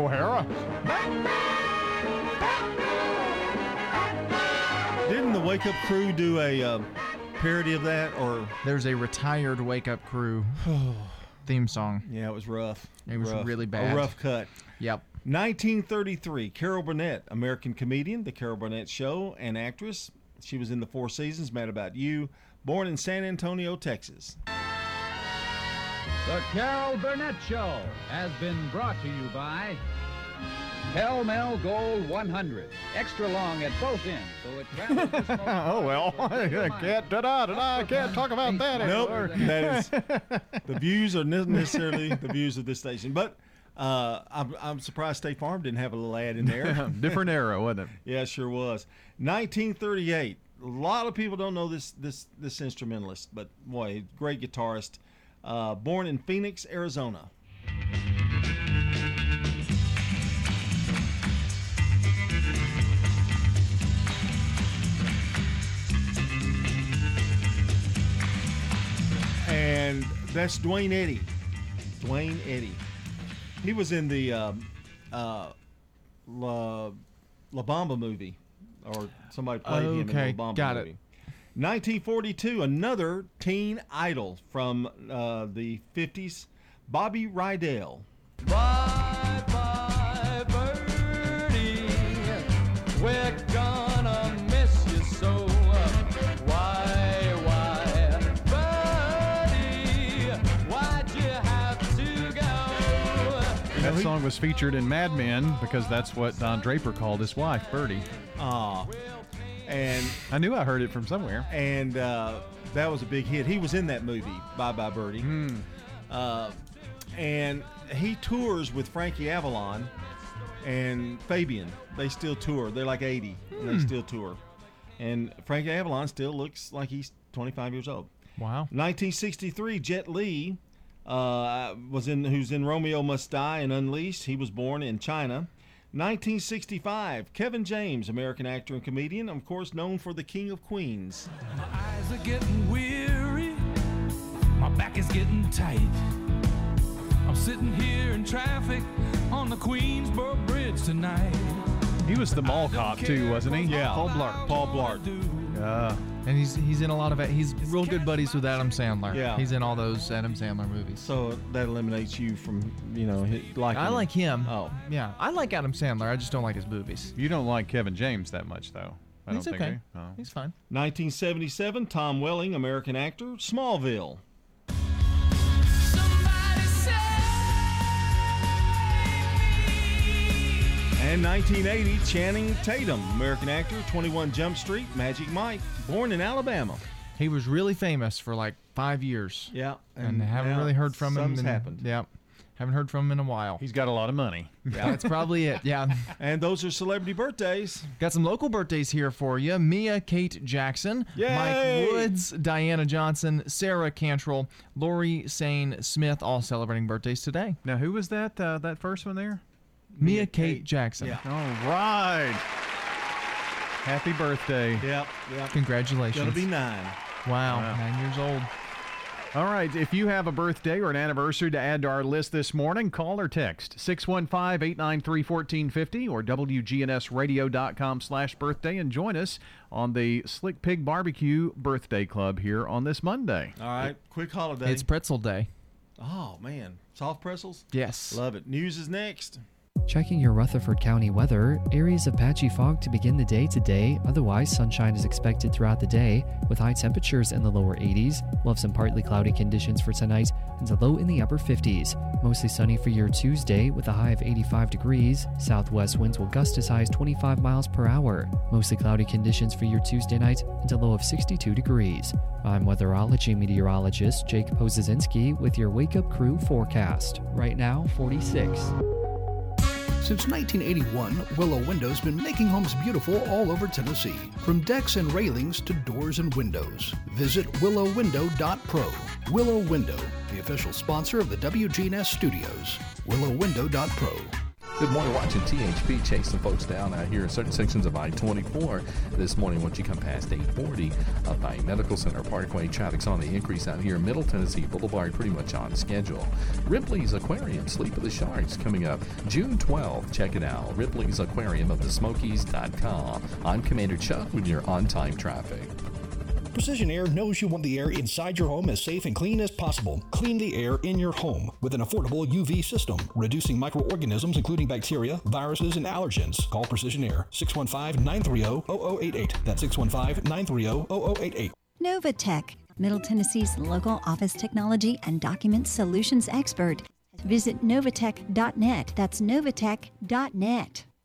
O'Hara. Didn't the Wake Up Crew do a uh, parody of that or? There's a retired Wake Up Crew [SIGHS] theme song. Yeah, it was rough. It was Rough. really bad. A rough cut. Yep. 1933, Carol Burnett, American comedian, The Carol Burnett Show, and actress. She was in The Four Seasons, Mad About You, born in San Antonio, Texas. The Carol Burnett Show has been brought to you by Pall Mall Gold 100. Extra long at both ends, so it travels [LAUGHS] oh well, [LAUGHS] I can't da da da. I can't talk about that Nope, anymore. that is [LAUGHS] the views are not necessarily the views of this station, but uh, I'm, I'm surprised State Farm didn't have a little ad in there. Different era, wasn't it? Yeah, it sure was. 1938. A lot of people don't know this this this instrumentalist, but boy, great guitarist. Uh, born in Phoenix, Arizona. And that's Duane Eddy. Duane Eddy. He was in the um, uh, La, La Bamba movie, or somebody played him in the Okay, La Bamba got it. movie. 1942, another teen idol from uh, the 50s, Bobby Rydell. Bye bye, birdie. We're gonna was featured in Mad Men because that's what Don Draper called his wife, Birdie. Aw. And I knew I heard it from somewhere. And uh, that was a big hit. He was in that movie, Bye Bye Birdie. Hmm. Uh, and he tours with Frankie Avalon and Fabian. They still tour. They're like 80, and they Hmm. still tour. And Frankie Avalon still looks like he's 25 years old. Wow. 1963, Jet Li uh, was in who's in Romeo Must Die and Unleashed. He was born in China. 1965, Kevin James, American actor and comedian, of course known for the King of Queens. Eyes are getting weary. My back is getting tight. I'm sitting here in traffic on the Queensboro Bridge tonight. He was the mall cop too, wasn't he? Yeah. Paul Blart. Paul Blart. Yeah. And he's he's in a lot of it. He's real good buddies with Adam Sandler. Yeah. He's in all those Adam Sandler movies. So that eliminates you from, you know, hit- liking I like him. Oh. Yeah. I like Adam Sandler. I just don't like his movies. You don't like Kevin James that much, though. I He's don't okay. think. Oh. He's fine. 1977, Tom Welling, American actor, Smallville. And 1980, Channing Tatum, American actor, 21 Jump Street, Magic Mike, born in Alabama. He was really famous for like five years. Yeah, And, and haven't really heard from him. something's in, happened. Yeah. Haven't heard from him in a while. He's got a lot of money. Yeah. That's probably it. Yeah. [LAUGHS] And those are celebrity birthdays. Got some local birthdays here for you. Mia Kate Jackson, Yay! Mike Woods, Diana Johnson, Sarah Cantrell, Lori Sane Smith, all celebrating birthdays today. Now, who was that? Uh, that first one there? Mia, Kate, Jackson. Yeah. All right. Happy birthday. Yep, yep. Congratulations. Gonna be nine. Wow, Wow. nine years old. All right. If you have a birthday or an anniversary to add to our list this morning, call or text 615-893-1450 or WGNSradio.com slash birthday and join us on the Slick Pig Barbecue Birthday Club here on this Monday. All right, quick holiday. It's pretzel day. oh, man. Soft pretzels? Yes. Love it. News is next. Checking your Rutherford County weather, areas of patchy fog to begin the day today. Otherwise, sunshine is expected throughout the day, with high temperatures in the lower 80s. We'll have some partly cloudy conditions for tonight and a low in the upper 50s. Mostly sunny for your Tuesday, with a high of 85 degrees. Southwest winds will gust as high as 25 miles per hour. Mostly cloudy conditions for your Tuesday night and a low of 62 degrees. I'm weatherology meteorologist Jake Pozesinski with your Wake Up Crew forecast. Right now, 46. Since 1981, Willow Window's been making homes beautiful all over Tennessee, from decks and railings to doors and windows. Visit willowwindow.pro. Willow Window, the official sponsor of the WGNS studios. willowwindow.pro. Good morning. Watching THP some folks down out here in certain sections of I-24 this morning. Once you come past 840 up uh, by Medical Center Parkway, traffic's on the increase out here. Middle Tennessee Boulevard pretty much on schedule. Ripley's Aquarium, Sleep of the Sharks coming up June 12th. Check it out. Ripley's Aquarium of the Smokies.com. I'm Commander Chuck with your on-time traffic. Precision Air knows you want the air inside your home as safe and clean as possible. Clean the air in your home with an affordable UV system, reducing microorganisms including bacteria, viruses, and allergens. Call Precision Air 615 930 0088. That's 615 930 0088. Novatech, Middle Tennessee's local office technology and document solutions expert. Visit novatech.net. That's novatech.net.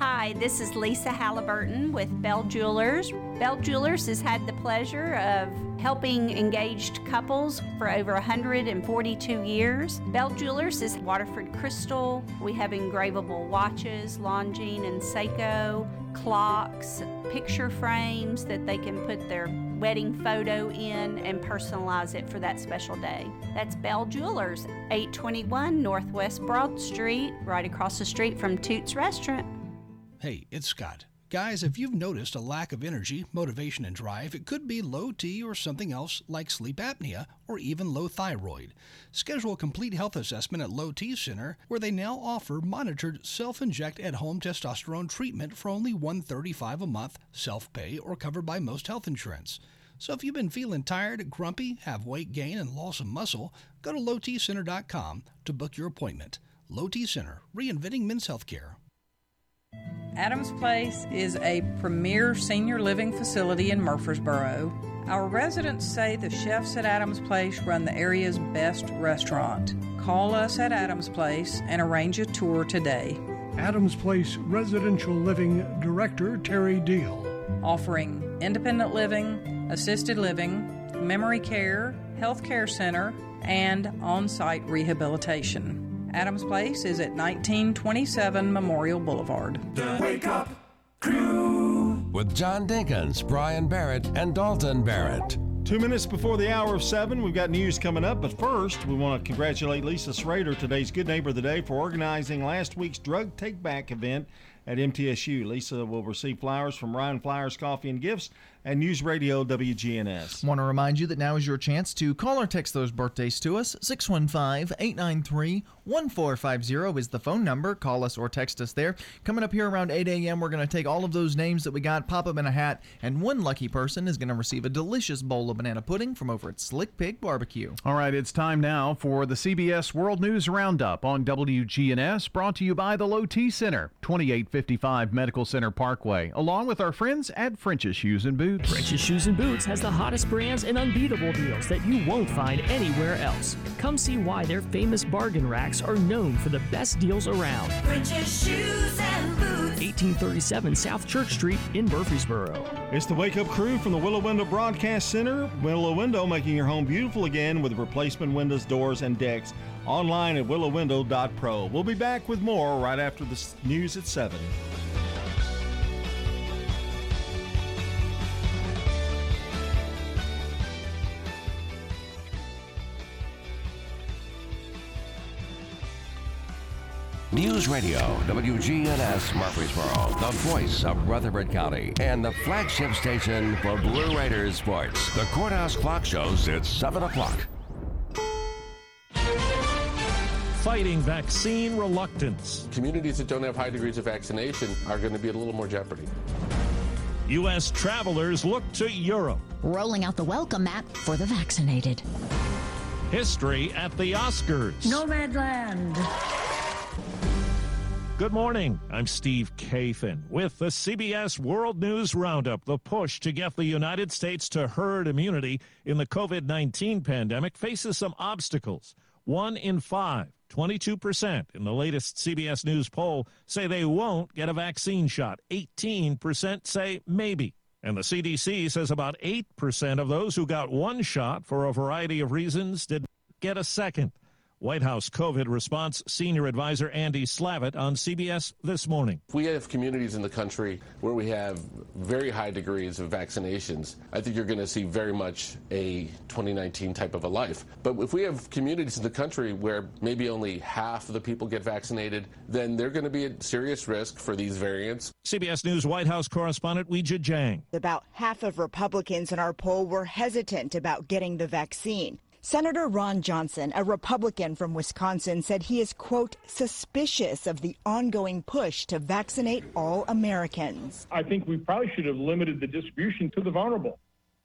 Hi, this is Lisa Halliburton with Bell Jewelers. Bell Jewelers has had the pleasure of helping engaged couples for over 142 years. Bell Jewelers is Waterford Crystal. We have engravable watches, Longines and Seiko, clocks, picture frames that they can put their wedding photo in and personalize it for that special day. That's Bell Jewelers, 821 Northwest Broad Street, right across the street from Toots Restaurant. Hey, it's Scott. Guys, if you've noticed a lack of energy, motivation, and drive, it could be low T or something else like sleep apnea or even low thyroid. Schedule a complete health assessment at Low T Center, where they now offer monitored self-inject at-home testosterone treatment for only 135 a month, self-pay or covered by most health insurance. So if you've been feeling tired, grumpy, have weight gain, and loss of muscle, go to lowtcenter.com to book your appointment. Low T Center, reinventing men's healthcare. Adams Place is a premier senior living facility in Murfreesboro. Our residents say the chefs at Adams Place run the area's best restaurant. Call us at Adams Place and arrange a tour today. Adams Place Residential Living Director Terry Deal. Offering independent living, assisted living, memory care, health care center, and on site rehabilitation. Adams Place is at 1927 Memorial Boulevard. The Wake Up Crew with John Dinkins, Brian Barrett, and Dalton Barrett. Two minutes before the hour of seven, we've got news coming up. But first, we want to congratulate Lisa Schrader, today's Good Neighbor of the Day, for organizing last week's Drug Take Back event at MTSU. Lisa will receive flowers from Ryan Flowers Coffee and Gifts and News Radio WGNS. Want to remind you that now is your chance to call or text those birthdays to us. 615 893 1450 is the phone number. Call us or text us there. Coming up here around 8 a.m., we're going to take all of those names that we got, pop them in a hat, and one lucky person is going to receive a delicious bowl of banana pudding from over at Slick Pig Barbecue. All right, it's time now for the CBS World News Roundup on WGNS, brought to you by the Low T Center, 2855 Medical Center Parkway, along with our friends at French's Shoes and Boots. French's Shoes and Boots has the hottest brands and unbeatable deals that you won't find anywhere else. Come see why their famous bargain racks are known for the best deals around. French's Shoes and Boots. 1837 South Church Street in Murfreesboro. It's the Wake Up Crew from the Willow Window Broadcast Center. Willow Window making your home beautiful again with replacement windows, doors, and decks. Online at willowwindow.pro. We'll be back with more right after the news at 7. News Radio, WGNS Murfreesboro, the voice of Rutherford County, and the flagship station for Blue Raiders sports. The Courthouse Clock shows it's 7 o'clock. Fighting vaccine reluctance. Communities that don't have high degrees of vaccination are going to be at a little more jeopardy. U.S. travelers look to Europe. Rolling out the welcome mat for the vaccinated. History at the Oscars. Nomadland. Good morning. I'm Steve Kathan with the CBS World News Roundup. The push to get the United States to herd immunity in the COVID 19 pandemic faces some obstacles. One in five, 22% in the latest CBS News poll, say they won't get a vaccine shot. 18% say maybe. And the CDC says about 8% of those who got one shot for a variety of reasons did not get a second. White House COVID response senior advisor Andy Slavitt on CBS this morning. We have communities in the country where we have very high degrees of vaccinations. I think you're going to see very much a 2019 type of a life. But if we have communities in the country where maybe only half of the people get vaccinated, then they're going to be at serious risk for these variants. CBS News White House correspondent Weijia Jiang. About half of Republicans in our poll were hesitant about getting the vaccine. Senator Ron Johnson, a Republican from Wisconsin, said he is, quote, suspicious of the ongoing push to vaccinate all Americans. I think we probably should have limited the distribution to the vulnerable,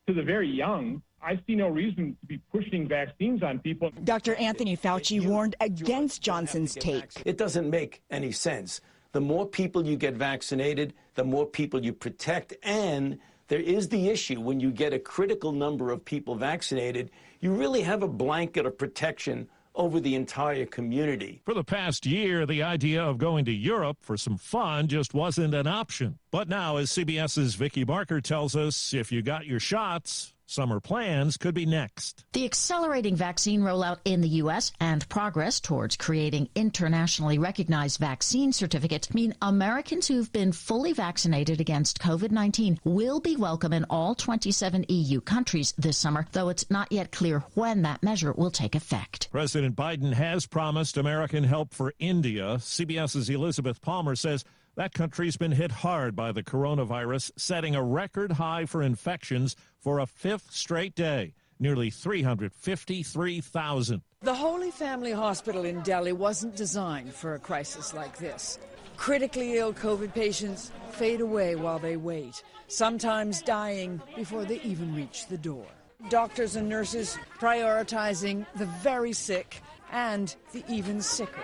to the very young. I see no reason to be pushing vaccines on people. Dr. Anthony Fauci warned against Johnson's take. It doesn't make any sense. The more people you get vaccinated, the more people you protect. And there is the issue when you get a critical number of people vaccinated, you really have a blanket of protection over the entire community. For the past year, the idea of going to Europe for some fun just wasn't an option. But now, as CBS's Vicki Barker tells us, if you got your shots, Summer plans could be next. The accelerating vaccine rollout in the U.S. and progress towards creating internationally recognized vaccine certificates mean Americans who've been fully vaccinated against COVID 19 will be welcome in all 27 EU countries this summer, though it's not yet clear when that measure will take effect. President Biden has promised American help for India. CBS's Elizabeth Palmer says that country's been hit hard by the coronavirus, setting a record high for infections for a fifth straight day, nearly 353,000. The Holy Family Hospital in Delhi wasn't designed for a crisis like this. Critically ill COVID patients fade away while they wait, sometimes dying before they even reach the door. Doctors and nurses prioritizing the very sick and the even sicker.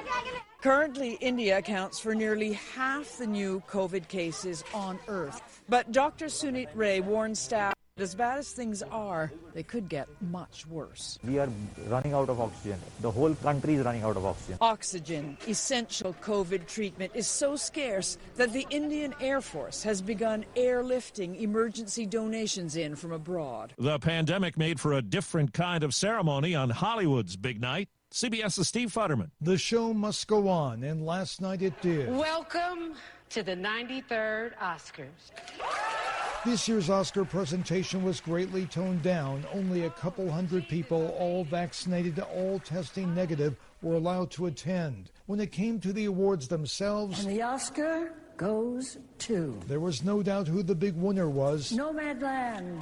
Currently, India accounts for nearly half the new COVID cases on Earth. But Dr. Sumit Ray warns staff that as bad as things are, they could get much worse. We are running out of oxygen. The whole country is running out of oxygen. Oxygen, essential COVID treatment, is so scarce that the Indian Air Force has begun airlifting emergency donations in from abroad. The pandemic made for a different kind of ceremony on Hollywood's big night. CBS's Steve Futterman. The show must go on, and last night it did. Welcome to the 93rd Oscars. This year's Oscar presentation was greatly toned down. Only a couple hundred people, all vaccinated, all testing negative, were allowed to attend. When it came to the awards themselves, and the Oscar goes to. There was no doubt who the big winner was. Nomadland.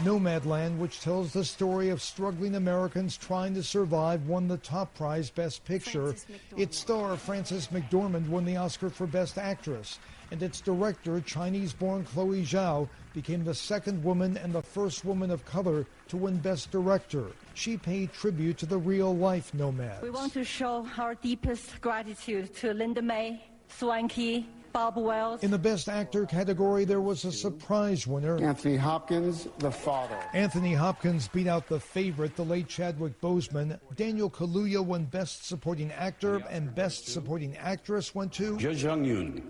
Nomadland, which tells the story of struggling Americans trying to survive, won the top prize, Best Picture. Its star, Frances McDormand, won the Oscar for Best Actress. And its director, Chinese born Chloe Zhao, became the second woman and the first woman of color to win Best Director. She paid tribute to the real life nomads. We want to show our deepest gratitude to Linda May, Swanky, Bob Wells. In the Best Actor category, there was a surprise winner. Anthony Hopkins, the father. Anthony Hopkins beat out the favorite, the late Chadwick Boseman. Daniel Kaluuya won Best Supporting Actor, and Best Supporting Actress went to Jo Jung Yoon.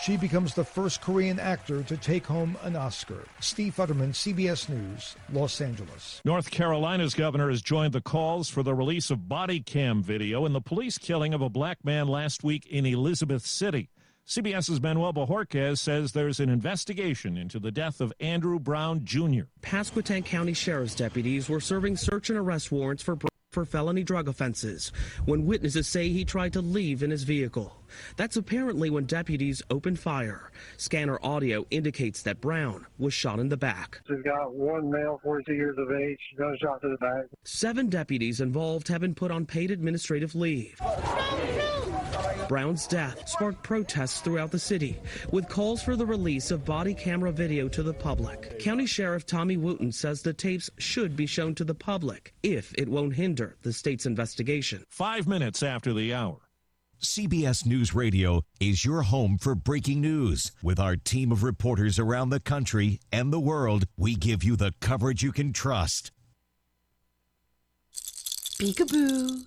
She becomes the first Korean actor to take home an Oscar. Steve Futterman, CBS News, Los Angeles. North Carolina's governor has joined the calls for the release of body cam video in the police killing of a black man last week in Elizabeth City. CBS's Manuel Bojorquez says there's an investigation into the death of Andrew Brown Jr. Pasquotank County Sheriff's deputies were serving search and arrest warrants for for felony drug offenses when witnesses say he tried to leave in his vehicle. That's apparently when deputies opened fire. Scanner audio indicates that Brown was shot in the back. We've got one male, 42 years of age, gunshot to the back. Seven deputies involved have been put on paid administrative leave. Brown's death sparked protests throughout the city, with calls for the release of body camera video to the public. County Sheriff Tommy Wooten says the tapes should be shown to the public if it won't hinder the state's investigation. Five minutes after the hour. CBS News Radio is your home for breaking news. With our team of reporters around the country and the world, we give you the coverage you can trust. Peekaboo.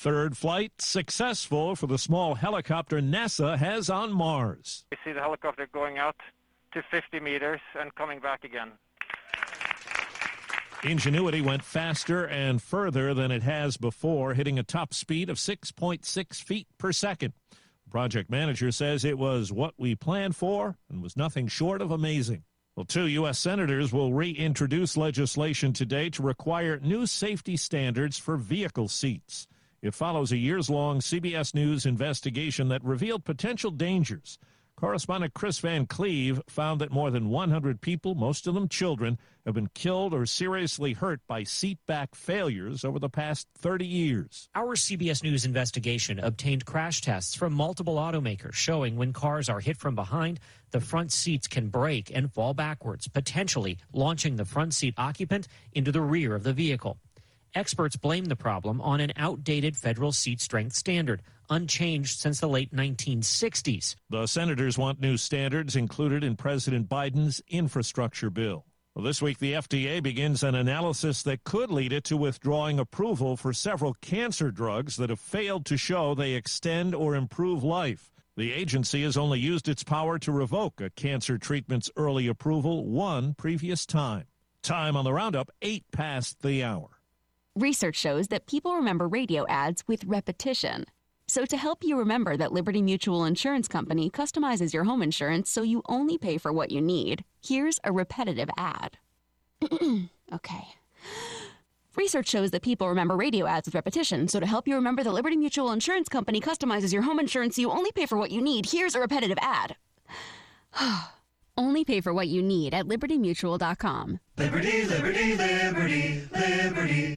Third flight successful for the small helicopter NASA has on Mars. We see the helicopter going out to 50 meters and coming back again. Ingenuity went faster and further than it has before, hitting a top speed of 6.6 feet per second. The project manager says it was what we planned for and was nothing short of amazing. Well, two U.S. senators will reintroduce legislation today to require new safety standards for vehicle seats. It follows a years long CBS News investigation that revealed potential dangers. Correspondent Chris Van Cleave found that more than 100 people, most of them children, have been killed or seriously hurt by seat back failures over the past 30 years. Our CBS News investigation obtained crash tests from multiple automakers showing when cars are hit from behind, the front seats can break and fall backwards, potentially launching the front seat occupant into the rear of the vehicle. Experts blame the problem on an outdated federal seat strength standard, unchanged since the late 1960s. The senators want new standards included in President Biden's infrastructure bill. Well, this week, the FDA begins an analysis that could lead it to withdrawing approval for several cancer drugs that have failed to show they extend or improve life. The agency has only used its power to revoke a cancer treatment's early approval one previous time. Time on the roundup, eight past the hour. Research shows that people remember radio ads with repetition. So, to help you remember that Liberty Mutual Insurance Company customizes your home insurance so you only pay for what you need, here's a repetitive ad. [CLEARS THROAT] okay. Research shows that people remember radio ads with repetition, so to help you remember that Liberty Mutual Insurance Company customizes your home insurance so you only pay for what you need, here's a repetitive ad. [SIGHS] only pay for what you need at libertymutual.com. Liberty, liberty, liberty, liberty.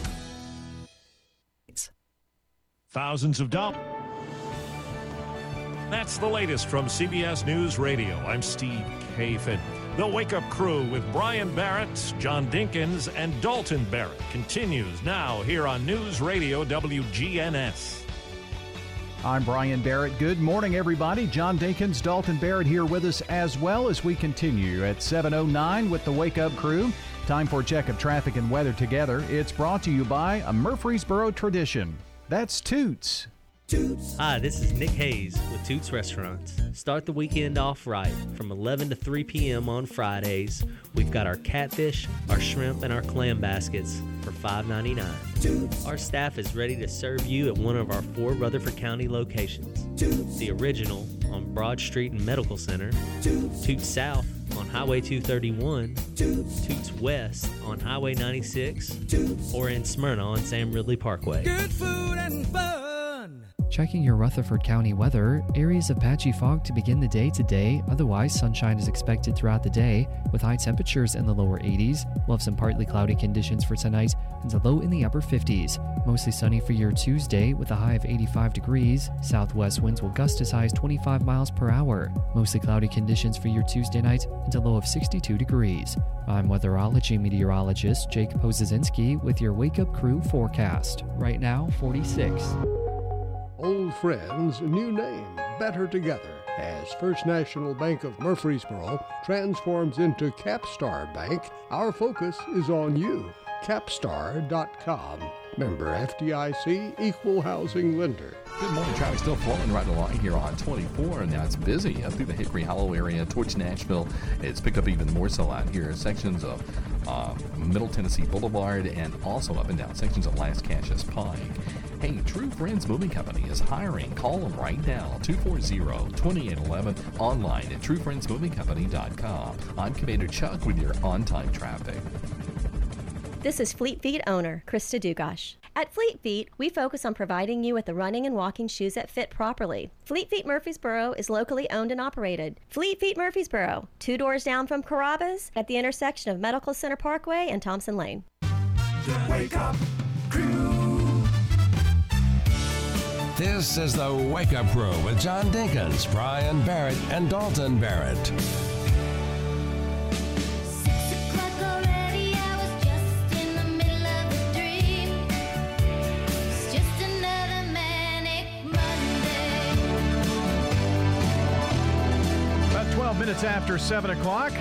Thousands of dollars. That's the latest from CBS News Radio. I'm Steve Kathan. The Wake Up Crew with Brian Barrett, John Dinkins, and Dalton Barrett continues now here on News Radio WGNS. I'm Brian Barrett. Good morning, everybody. John Dinkins, Dalton Barrett here with us as well as we continue at 7.09 with the Wake Up Crew. Time for a check of traffic and weather together. It's brought to you by a Murfreesboro tradition. That's Toots. Toots. Hi, this is Nick Hayes with Toots Restaurants. Start the weekend off right from 11 to 3 p.m. on Fridays. We've got our catfish, our shrimp, and our clam baskets for $5.99. Toots. Our staff is ready to serve you at one of our four Rutherford County locations. Toots. The original on Broad Street and Medical Center. Toots. Toots South on Highway 231, Toots, Toots West on Highway 96, Toots, or in Smyrna on Sam Ridley Parkway. Good food and fun. Checking your Rutherford County weather, areas of patchy fog to begin the day today. Otherwise, sunshine is expected throughout the day with high temperatures in the lower 80s. We'll have some partly cloudy conditions for tonight and a low in the upper 50s. Mostly sunny for your Tuesday with a high of 85 degrees. Southwest winds will gust as high as 25 miles per hour. Mostly cloudy conditions for your Tuesday night and a low of 62 degrees. I'm weatherology meteorologist Jake Pozesinski with your Wake Up Crew forecast. Right now, 46. Old friends, new name, better together. As First National Bank of Murfreesboro transforms into Capstar Bank, our focus is on you. Capstar.com. Member FDIC, equal housing lender. Good morning. Traffic still flowing right along here on 24, and now it's busy up through the Hickory Hollow area towards Nashville. It's picked up even more so out here. In sections of uh, Middle Tennessee Boulevard and also up and down sections of Lascassas Pike. Hey, True Friends Moving Company is hiring. Call them right now, 240-2811, online at truefriendsmovingcompany.com. I'm Commander Chuck with your on-time traffic. This is Fleet Feet owner Krista Dugash. At Fleet Feet, we focus on providing you with the running and walking shoes that fit properly. Fleet Feet Murfreesboro is locally owned and operated. Fleet Feet Murfreesboro, two doors down from Carrabba's at the intersection of Medical Center Parkway and Thompson Lane. Wake up crew. This is the Wake Up Crew with John Dinkins, Brian Barrett, and Dalton Barrett. Minutes after 7 o'clock.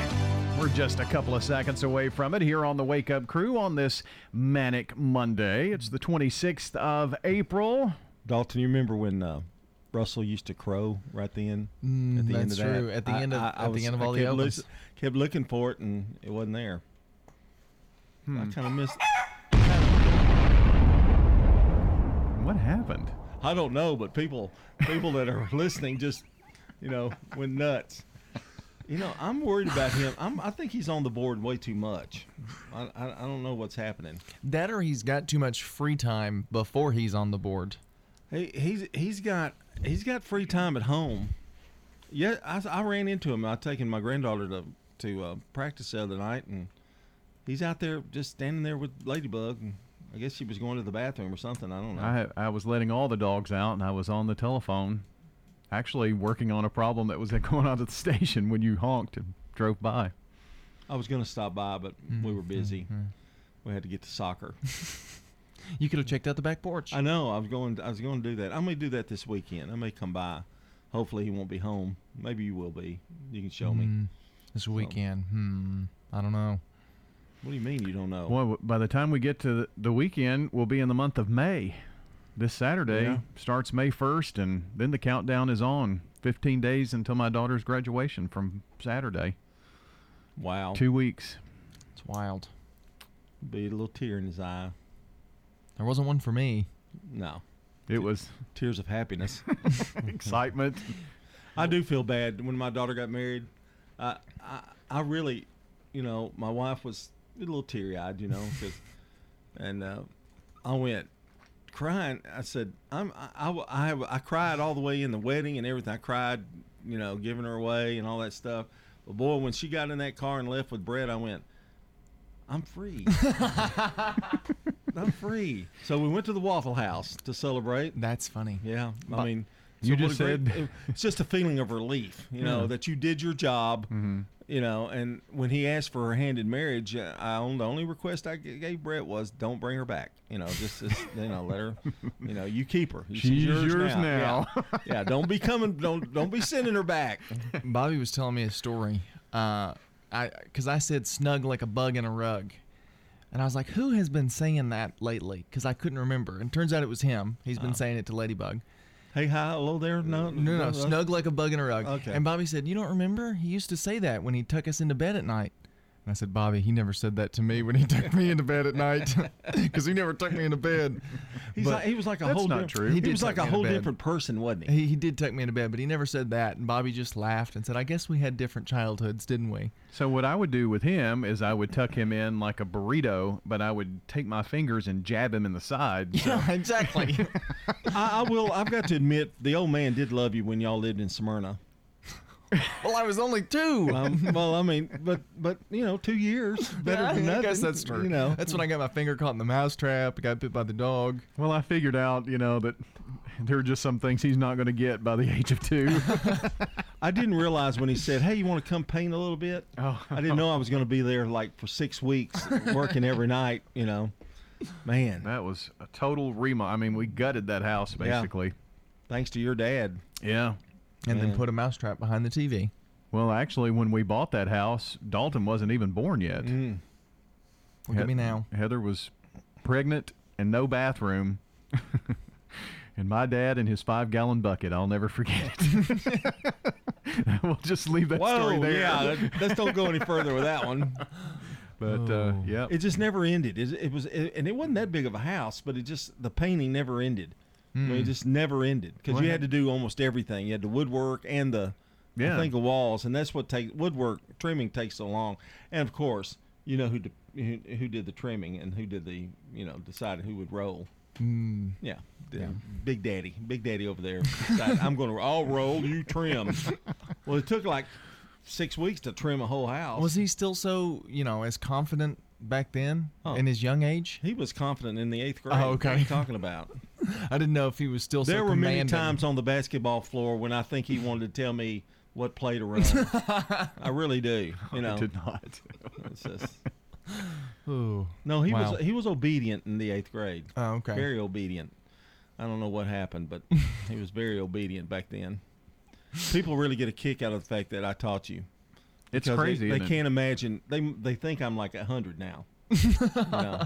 We're just a couple of seconds away from it here on the Wake Up Crew on this Manic Monday. It's the 26th of April. Dalton, you remember when uh, Russell used to crow right then? Mm, at the end that's of that? true. At the I- end of- I- I at the was- end of I all the kept albums. lis- kept looking for it and it wasn't there. I Hmm. kind of missed. What happened? I don't know, but people people that are [LAUGHS] listening just you know went nuts. You know, I'm worried about him. I'm, I think he's on the board way too much. I, I, I don't know what's happening. That or he's got too much free time before he's on the board. He, he's he's got he's got free time at home. Yeah, I, I ran into him. I taken my granddaughter to to uh, practice the other night, and he's out there just standing there with Ladybug. And I guess she was going to the bathroom or something. I don't know. I, I was letting all the dogs out and I was on the telephone, actually working on a problem that was [LAUGHS] going on at the station when you honked and drove by. I was going to stop by, but Mm-hmm. we were busy. We had to get to soccer. [LAUGHS] [LAUGHS] You could have checked out the back porch. I know. I was going. I was going to do that. I may do that this weekend. I may come by. Hopefully, he won't be home. Maybe you will be. You can show me. Mm, this weekend. Hmm. I don't know. What do you mean you don't know? Well, by the time we get to the, the weekend, we'll be in the month of May. This Saturday Yeah. starts May 1st, and then the countdown is on. 15 days until my daughter's graduation from Saturday. Wow. Two weeks. It's wild. Be a little tear in his eye. There wasn't one for me. No. It was tears of happiness, [LAUGHS] [LAUGHS] excitement. I do feel bad when my daughter got married. I, I, I really, you know, my wife was a little teary eyed, you know, 'cause- and uh, I went crying. I said, I'm, I, I, I, I cried all the way in the wedding and everything. I cried, you know, giving her away and all that stuff. But boy, when she got in that car and left with Brett, I went, I'm free. [LAUGHS] I'm free. So we went to the Waffle House to celebrate. That's funny. Yeah, I But mean, you so just great- said- it's just a feeling of relief, you know, Yeah. that you did your job. Mhm. You know, and when he asked for her hand in marriage, uh, I only, the only request I gave Brett was, "Don't bring her back." You know, just, just [LAUGHS] you know, let her. You know, you keep her. She's, She's yours, yours now. now. Yeah. [LAUGHS] yeah, don't be coming. Don't don't be sending her back. Bobby was telling me a story. Uh, I because I said snug like a bug in a rug, and I was like, who has been saying that lately? Because I couldn't remember. And turns out it was him. He's been Oh. saying it to Ladybug. Hey, hi, hello there. No, No, no, that's- snug like a bug in a rug. Okay. And Bobby said, "You don't remember? He used to say that when he tuck us into bed at night." And I said, "Bobby, he never said that to me when he [LAUGHS] tucked me into bed at night, [LAUGHS] because he never tucked me into bed." He's But- like, he was like a That's whole. not diff- true. He, He was like a whole different person, wasn't he? He, he did tuck me into bed, but he never said that. And Bobby just laughed and said, "I guess we had different childhoods, didn't we?" So what I would do with him is I would tuck him in like a burrito, but I would take my fingers and jab him in the side. so- Yeah, exactly. [LAUGHS] I, I will. I've got to admit, the old man did love you when y'all lived in Smyrna. [LAUGHS] well, I was only two. Um, well, I mean, but but you know, two years [LAUGHS] better Yeah, than nothing. I guess that's true. You know, that's when I got my finger caught in the mousetrap. I got bit by the dog. Well, I figured out, you know, that there are just some things he's not going to get by the age of two. [LAUGHS] I didn't realize when he said, "Hey, you want to come paint a little bit?" Oh. I didn't know I was going to be there like for six weeks, working every night. You know, man, that was a total remodel. I mean, we gutted that house basically. Yeah. basically. thanks to your dad. Yeah. And then put a mousetrap behind the TV. Well, actually, when we bought that house, Dalton wasn't even born yet. Mm. Look at me now. Heather was pregnant and no bathroom. [LAUGHS] and my dad and his five gallon bucket. I'll never forget it. [LAUGHS] we'll just leave that Whoa, story there. yeah. let- Let's don't go any [LAUGHS] further with that one. But uh, yeah, It just never ended. It, it was, it, and it wasn't that big of a house, but it just the painting never ended. I mean, it just never ended because Well, you had to do almost everything. You had the woodwork and the, Yeah. I think the walls, and that's what take woodwork trimming takes so long. And of course, you know who d- who, who did the trimming and who did the you know decided who would roll. Mm. Yeah, the Big Daddy, Big Daddy over there. decided, I'm going to. I'll roll. You trim. [LAUGHS] well, it took like six weeks to trim a whole house. Was he still so, you know, as confident back then Oh. in his young age? He was confident in the eighth grade. Oh, okay. What are you talking about? [LAUGHS] I didn't know if he was still so there were many times on the basketball floor when I think he wanted to tell me what play to run. [LAUGHS] I really do. You know, did not. [LAUGHS] It's just- Ooh. no, he Wow. was he was obedient in the eighth grade. Oh, okay. Very obedient. I don't know what happened, but he was very obedient back then. People really get a kick out of the fact that I taught you. It's crazy, They, they can't imagine. They they think I'm like a hundred now. you know?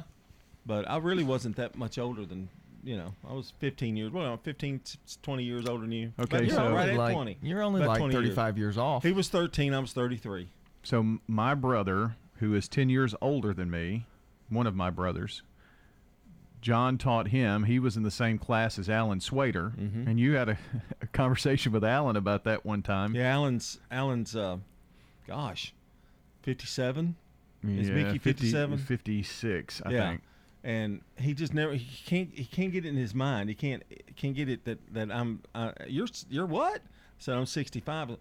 But I really wasn't that much older than you know. I was 15 years. Well, 15, 20 years older than you. Okay, But, yeah, so- right at Like, 20. you're only About like 20 35 years off. He was 13. I was 33. So my brother, who is ten years older than me, one of my brothers, John taught him. He was in the same class as Alan Swader, Mm-hmm. and you had a, [LAUGHS] a conversation with Alan about that one time. Yeah, Alan's Alan's. Uh, gosh, 57. Is Yeah, Mickey 50 57? 56, I yeah. think. And he just never he can't he can't get it in his mind. He can't can't get it that that I'm uh, you're you're what? So I'm 65.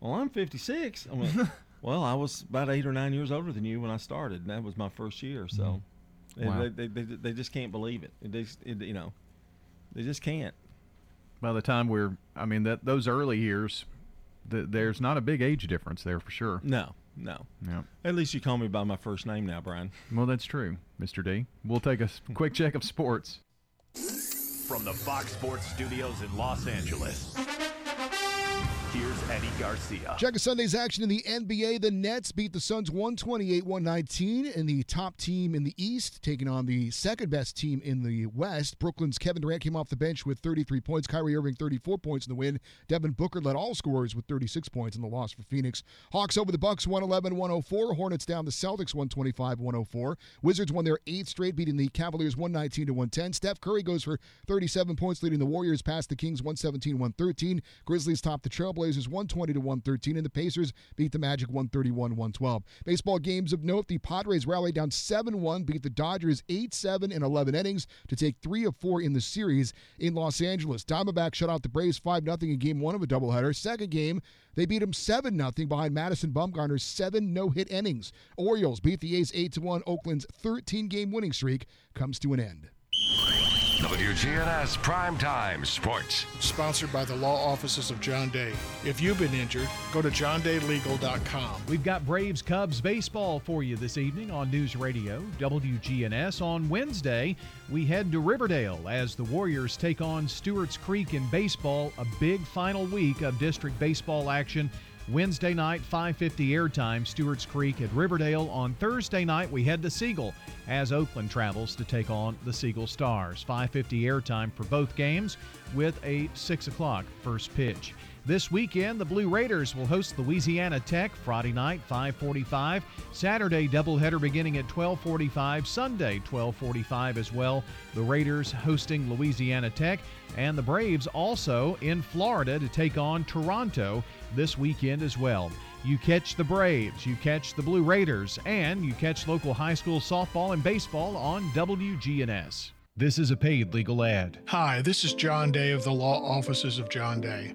Well, I'm 56. I went, [LAUGHS] well, I was about eight or nine years older than you when I started, and that was my first year. So and Wow. they, they, they, they just can't believe it. It just, it, you know, they just can't. By the time we're, I mean that those early years, th- there's not a big age difference there for sure. No, no. Yeah. At least you call me by my first name now, Brian. Well, that's true, Mr. D. We'll take a quick check of sports. From the Fox Sports Studios in Los Angeles, here's Eddie Garcia. Check of Sunday's action in the NBA. The Nets beat the Suns 128 119 in the top team in the East, taking on the second best team in the West. Brooklyn's Kevin Durant came off the bench with 33 points. Kyrie Irving, 34 points in the win. Devin Booker led all scorers with 36 points in the loss for Phoenix. Hawks over the Bucks 111 104. Hornets down the Celtics 125 104. Wizards won their eighth straight, beating the Cavaliers 119 110. Steph Curry goes for 37 points, leading the Warriors past the Kings 117 113. Grizzlies top the Trailblazers 120 to 113, and the Pacers beat the Magic 131 112. Baseball games of note: the Padres rallied down 7 1, beat the Dodgers 8 7 in 11 innings to take three of four in the series in Los Angeles. Diamondbacks shut out the Braves 5 0 in game one of a doubleheader. Second game, they beat them 7 0 behind Madison Bumgarner's seven no hit innings. Orioles beat the A's 8 1. Oakland's 13 game winning streak comes to an end. WGNS Primetime Sports. Sponsored by the law offices of John Day. If you've been injured, go to johndaylegal.com. We've got Braves Cubs baseball for you this evening on News Radio WGNS. On Wednesday, we head to Riverdale as the Warriors take on Stewart's Creek in baseball, a big final week of district baseball action. Wednesday night, 5:50 airtime, Stewart's Creek at Riverdale. On Thursday night, we head to Siegel as Oakland travels to take on the Siegel Stars. 5:50 airtime for both games, with a 6 o'clock first pitch. This weekend, the Blue Raiders will host Louisiana Tech Friday night, 5:45. Saturday doubleheader beginning at 12:45. Sunday 12:45 as well. The Raiders hosting Louisiana Tech, and the Braves also in Florida to take on Toronto this weekend as well. You catch the Braves, you catch the Blue Raiders, and you catch local high school softball and baseball on WGNS. This is a paid legal ad. Hi, this is John Day of the law offices of John Day.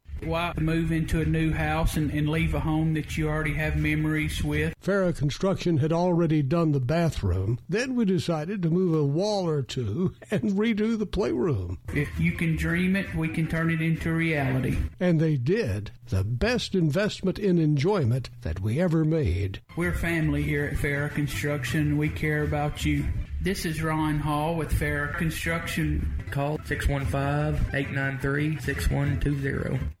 Why move into a new house and, and leave a home that you already have memories with? Farrah Construction had already done the bathroom. Then we decided to move a wall or two and redo the playroom. If you can dream it, we can turn it into reality. And they did. The best investment in enjoyment that we ever made. We're family here at Farrah Construction. We care about you. This is Ron Hall with Farrah Construction. Call 615 893 6120.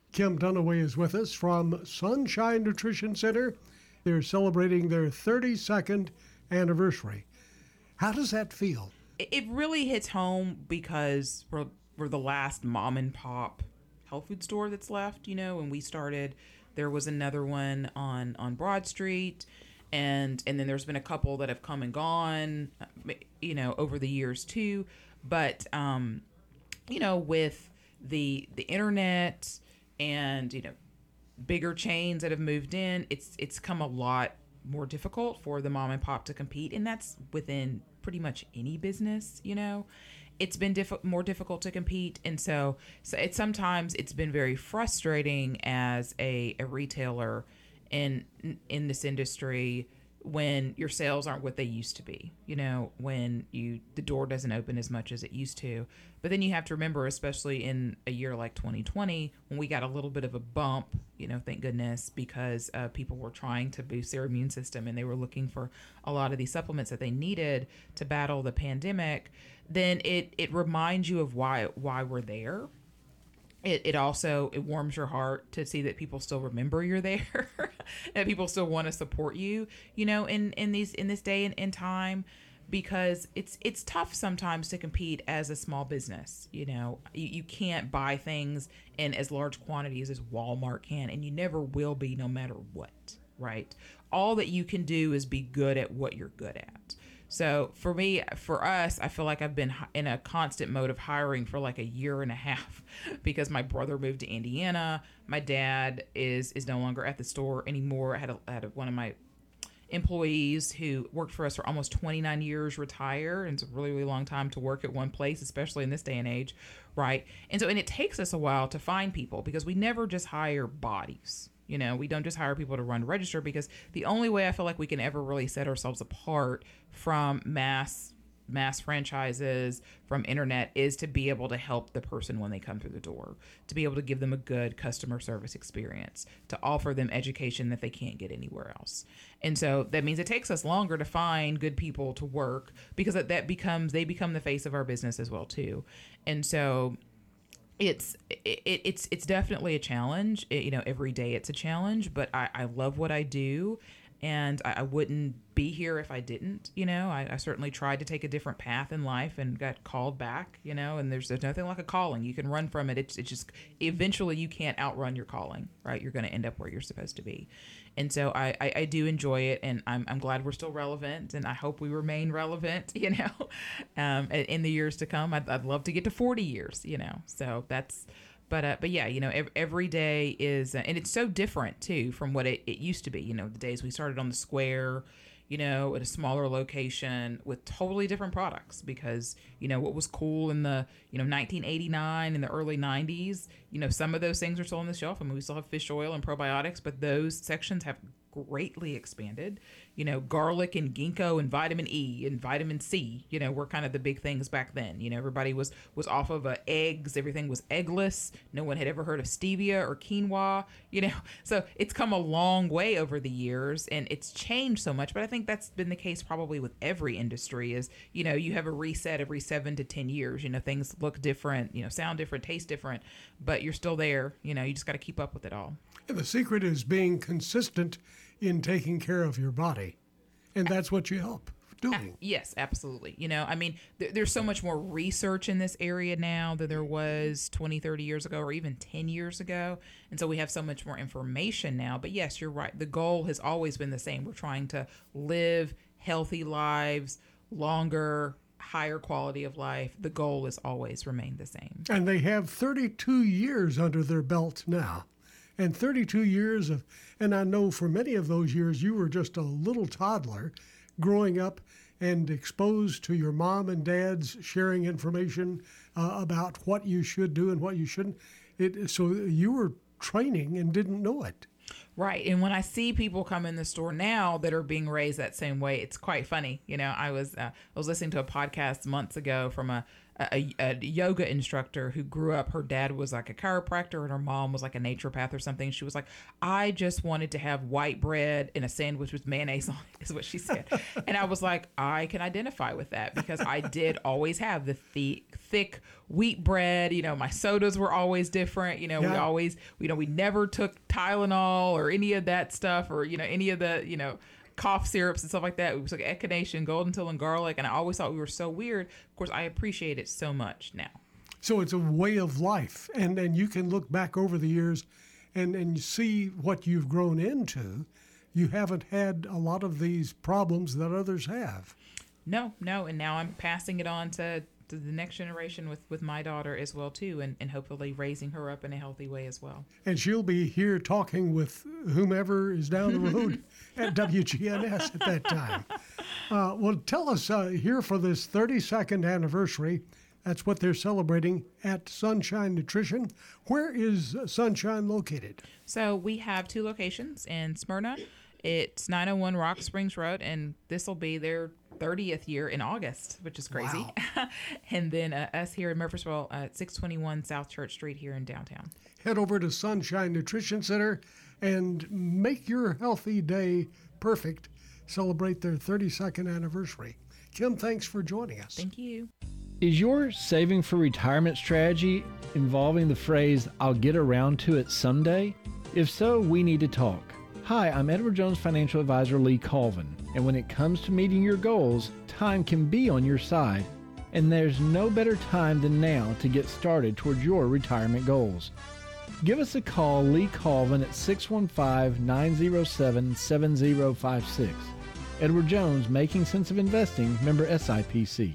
Kim Dunaway is with us from Sunshine Nutrition Center. They're celebrating their 32nd anniversary. How does that feel? It- really hits home because we're, we're the last mom and pop health food store that's left. You know, when we started, there was another one on on Broad Street, and and then there's been a couple that have come and gone. uh, You know, over the years too. But um, you know, with the the internet and you know bigger chains that have moved in, it's it's come a lot more difficult for the mom and pop to compete, and that's within pretty much any business. You know, it's been diff- more difficult to compete, and so so it's sometimes it's been very frustrating as a, a retailer in in this industry when your sales aren't what they used to be you know when you the door doesn't open as much as it used to. But then you have to remember especially in a year like 2020 when we got a little bit of a bump you know thank goodness because uh, people were trying to boost their immune system and they were looking for a lot of these supplements that they needed to battle the pandemic then it it reminds you of why why we're there it, it also it warms your heart to see that people still remember you're there [LAUGHS] and people still want to support you you know in in these in this day and in time because it's it's tough sometimes to compete as a small business you know? You, you can't buy things in as large quantities as walmart can and you never will be no matter what right? All that you can do is be good at what you're good at so for me, for us, I feel like I've been in a constant mode of hiring for like a year and a half [LAUGHS] because my brother moved to Indiana. My dad is is no longer at the store anymore. I had had a, one of my employees who worked for us for almost 29 years retire and it's a really really long time to work at one place especially in this day and age right and so and it takes us a while to find people because we never just hire bodies you know we don't just hire people to run register because the only way i feel like we can ever really set ourselves apart from mass mass franchises from internet is to be able to help the person when they come through the door to be able to give them a good customer service experience to offer them education that they can't get anywhere else. And so that means it takes us longer to find good people to work because that, becomes they become the face of our business as well too. And so it's it, it's it's definitely a challenge. It- you know every day it's a challenge but i, I love what i do and I, I wouldn't be here if i didn't you know? I, I certainly tried to take a different path in life and got called back you know? And there's, there's nothing like a calling. You can run from it. It's, it's just eventually you can't outrun your calling right? You're going to end up where you're supposed to be and so I, I, I do enjoy it and I'm, I'm glad we're still relevant and i hope we remain relevant [LAUGHS] you know um, in the years to come. I'd, I'd love to get to 40 years you know so that's but uh, but yeah you know ev- every day is uh, and it's so different too from what it, it used to be you know the days we started on the square you know at a smaller location with totally different products because you know what was cool in the you know 1989 in the early 90s you know some of those things are still on the shelf. I mean we still have fish oil and probiotics but those sections have greatly expanded. You know, garlic and ginkgo and vitamin E and vitamin C, you know, were kind of the big things back then. You know, everybody was was off of uh, eggs, everything was eggless. No one had ever heard of stevia or quinoa, you know. [LAUGHS] So, it's come a long way over the years and it's changed so much, but I think that's been the case probably with every industry is, you know, you have a reset every 7 to 10 years. You know, things look different, you know, sound different, taste different, but you're still there, you know, you just got to keep up with it all. And the secret is being consistent in taking care of your body. And that's what you help doing. Yes, absolutely. You know, I mean, th- there's so much more research in this area now than there was 20, 30 years ago or even 10 years ago. And so we have so much more information now. But yes, you're right. The goal has always been the same. We're trying to live healthy lives, longer, higher quality of life. The goal has always remained the same. And they have 32 years under their belt now. And 32 years of, and I know for many of those years you were just a little toddler growing up and exposed to your mom and dad's sharing information uh, about what you should do and what you shouldn't. It, so you were training and didn't know it. Right. And when I see people come in the store now that are being raised that same way, it's quite funny. You know, I was uh, I was listening to a podcast months ago from a a, a yoga instructor who grew up her dad was like a chiropractor and her mom was like a naturopath or something. She was like i just wanted to have white bread and a sandwich with mayonnaise on it [LAUGHS] is what she said. And i was like i can identify with that because i did always have the thick thick wheat bread you know my sodas were always different you know we always you know we never took tylenol or any of that stuff or you know any of the you know cough syrups and stuff like that. We took echinacea, goldenseal, and garlic, and I always thought we were so weird. Of course, I appreciate it so much now. So it's a way of life, and and you can look back over the years, and and see what you've grown into. You haven't had a lot of these problems that others have. No, no, and now I'm passing it on to, to the next generation with with my daughter as well too, and and hopefully raising her up in a healthy way as well. And she'll be here talking with whomever is down the road [LAUGHS] at WGNS at that time. Uh, well, tell us uh, here for this 32nd anniversary. That's what they're celebrating at Sunshine Nutrition. Where is Sunshine located? So we have two locations in Smyrna. It's 901 Rock Springs Road, and this will be their 30th year in August, which is crazy. [LAUGHS] and then uh, us here in Murfreesboro at 621 South Church Street here in downtown. Head over to Sunshine Nutrition Center and make your healthy day perfect. Celebrate their 32nd anniversary. Kim, thanks for joining us. Thank you. Is your saving for retirement strategy involving the phrase, I'll get around to it someday? If so, we need to talk. Hi, I'm Edward Jones financial advisor Lee Colvin, and when it comes to meeting your goals, time can be on your side, and there's no better time than now to get started towards your retirement goals. Give us a call, Lee Colvin, at 615 907 7056. Edward Jones, Making Sense of Investing, member SIPC.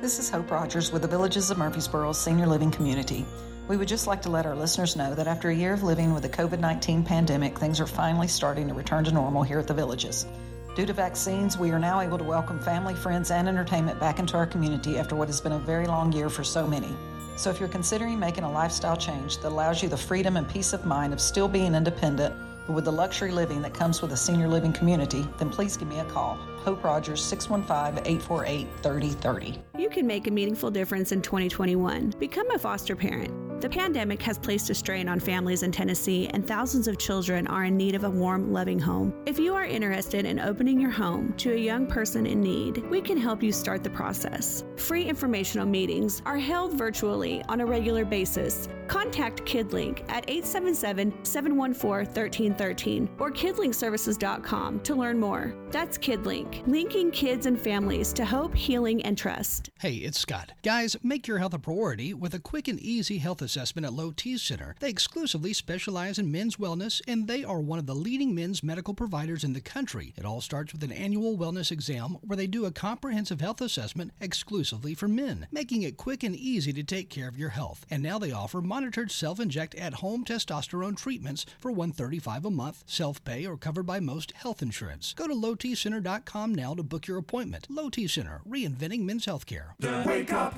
This is Hope Rogers with the Villages of Murfreesboro Senior Living Community. We would just like to let our listeners know that after a year of living with the COVID 19 pandemic, things are finally starting to return to normal here at the Villages. Due to vaccines, we are now able to welcome family, friends, and entertainment back into our community after what has been a very long year for so many. So if you're considering making a lifestyle change that allows you the freedom and peace of mind of still being independent, but with the luxury living that comes with a senior living community, then please give me a call. Hope Rogers, 615 848 3030. You can make a meaningful difference in 2021. Become a foster parent. The pandemic has placed a strain on families in Tennessee, and thousands of children are in need of a warm, loving home. If you are interested in opening your home to a young person in need, we can help you start the process. Free informational meetings are held virtually on a regular basis. Contact KidLink at 877 714 1313 or kidlinkservices.com to learn more. That's KidLink, linking kids and families to hope, healing, and trust. Hey, it's Scott. Guys, make your health a priority with a quick and easy health assessment at Low T Center. They exclusively specialize in men's wellness, and they are one of the leading men's medical providers in the country. It all starts with an annual wellness exam where they do a comprehensive health assessment exclusively for men, making it quick and easy to take care of your health. And now they offer monitored self-inject at-home testosterone treatments for 135 a month, self-pay or covered by most health insurance. Go to lowtcenter.com now to book your appointment. Low T Center, reinventing men's healthcare. The Wake Up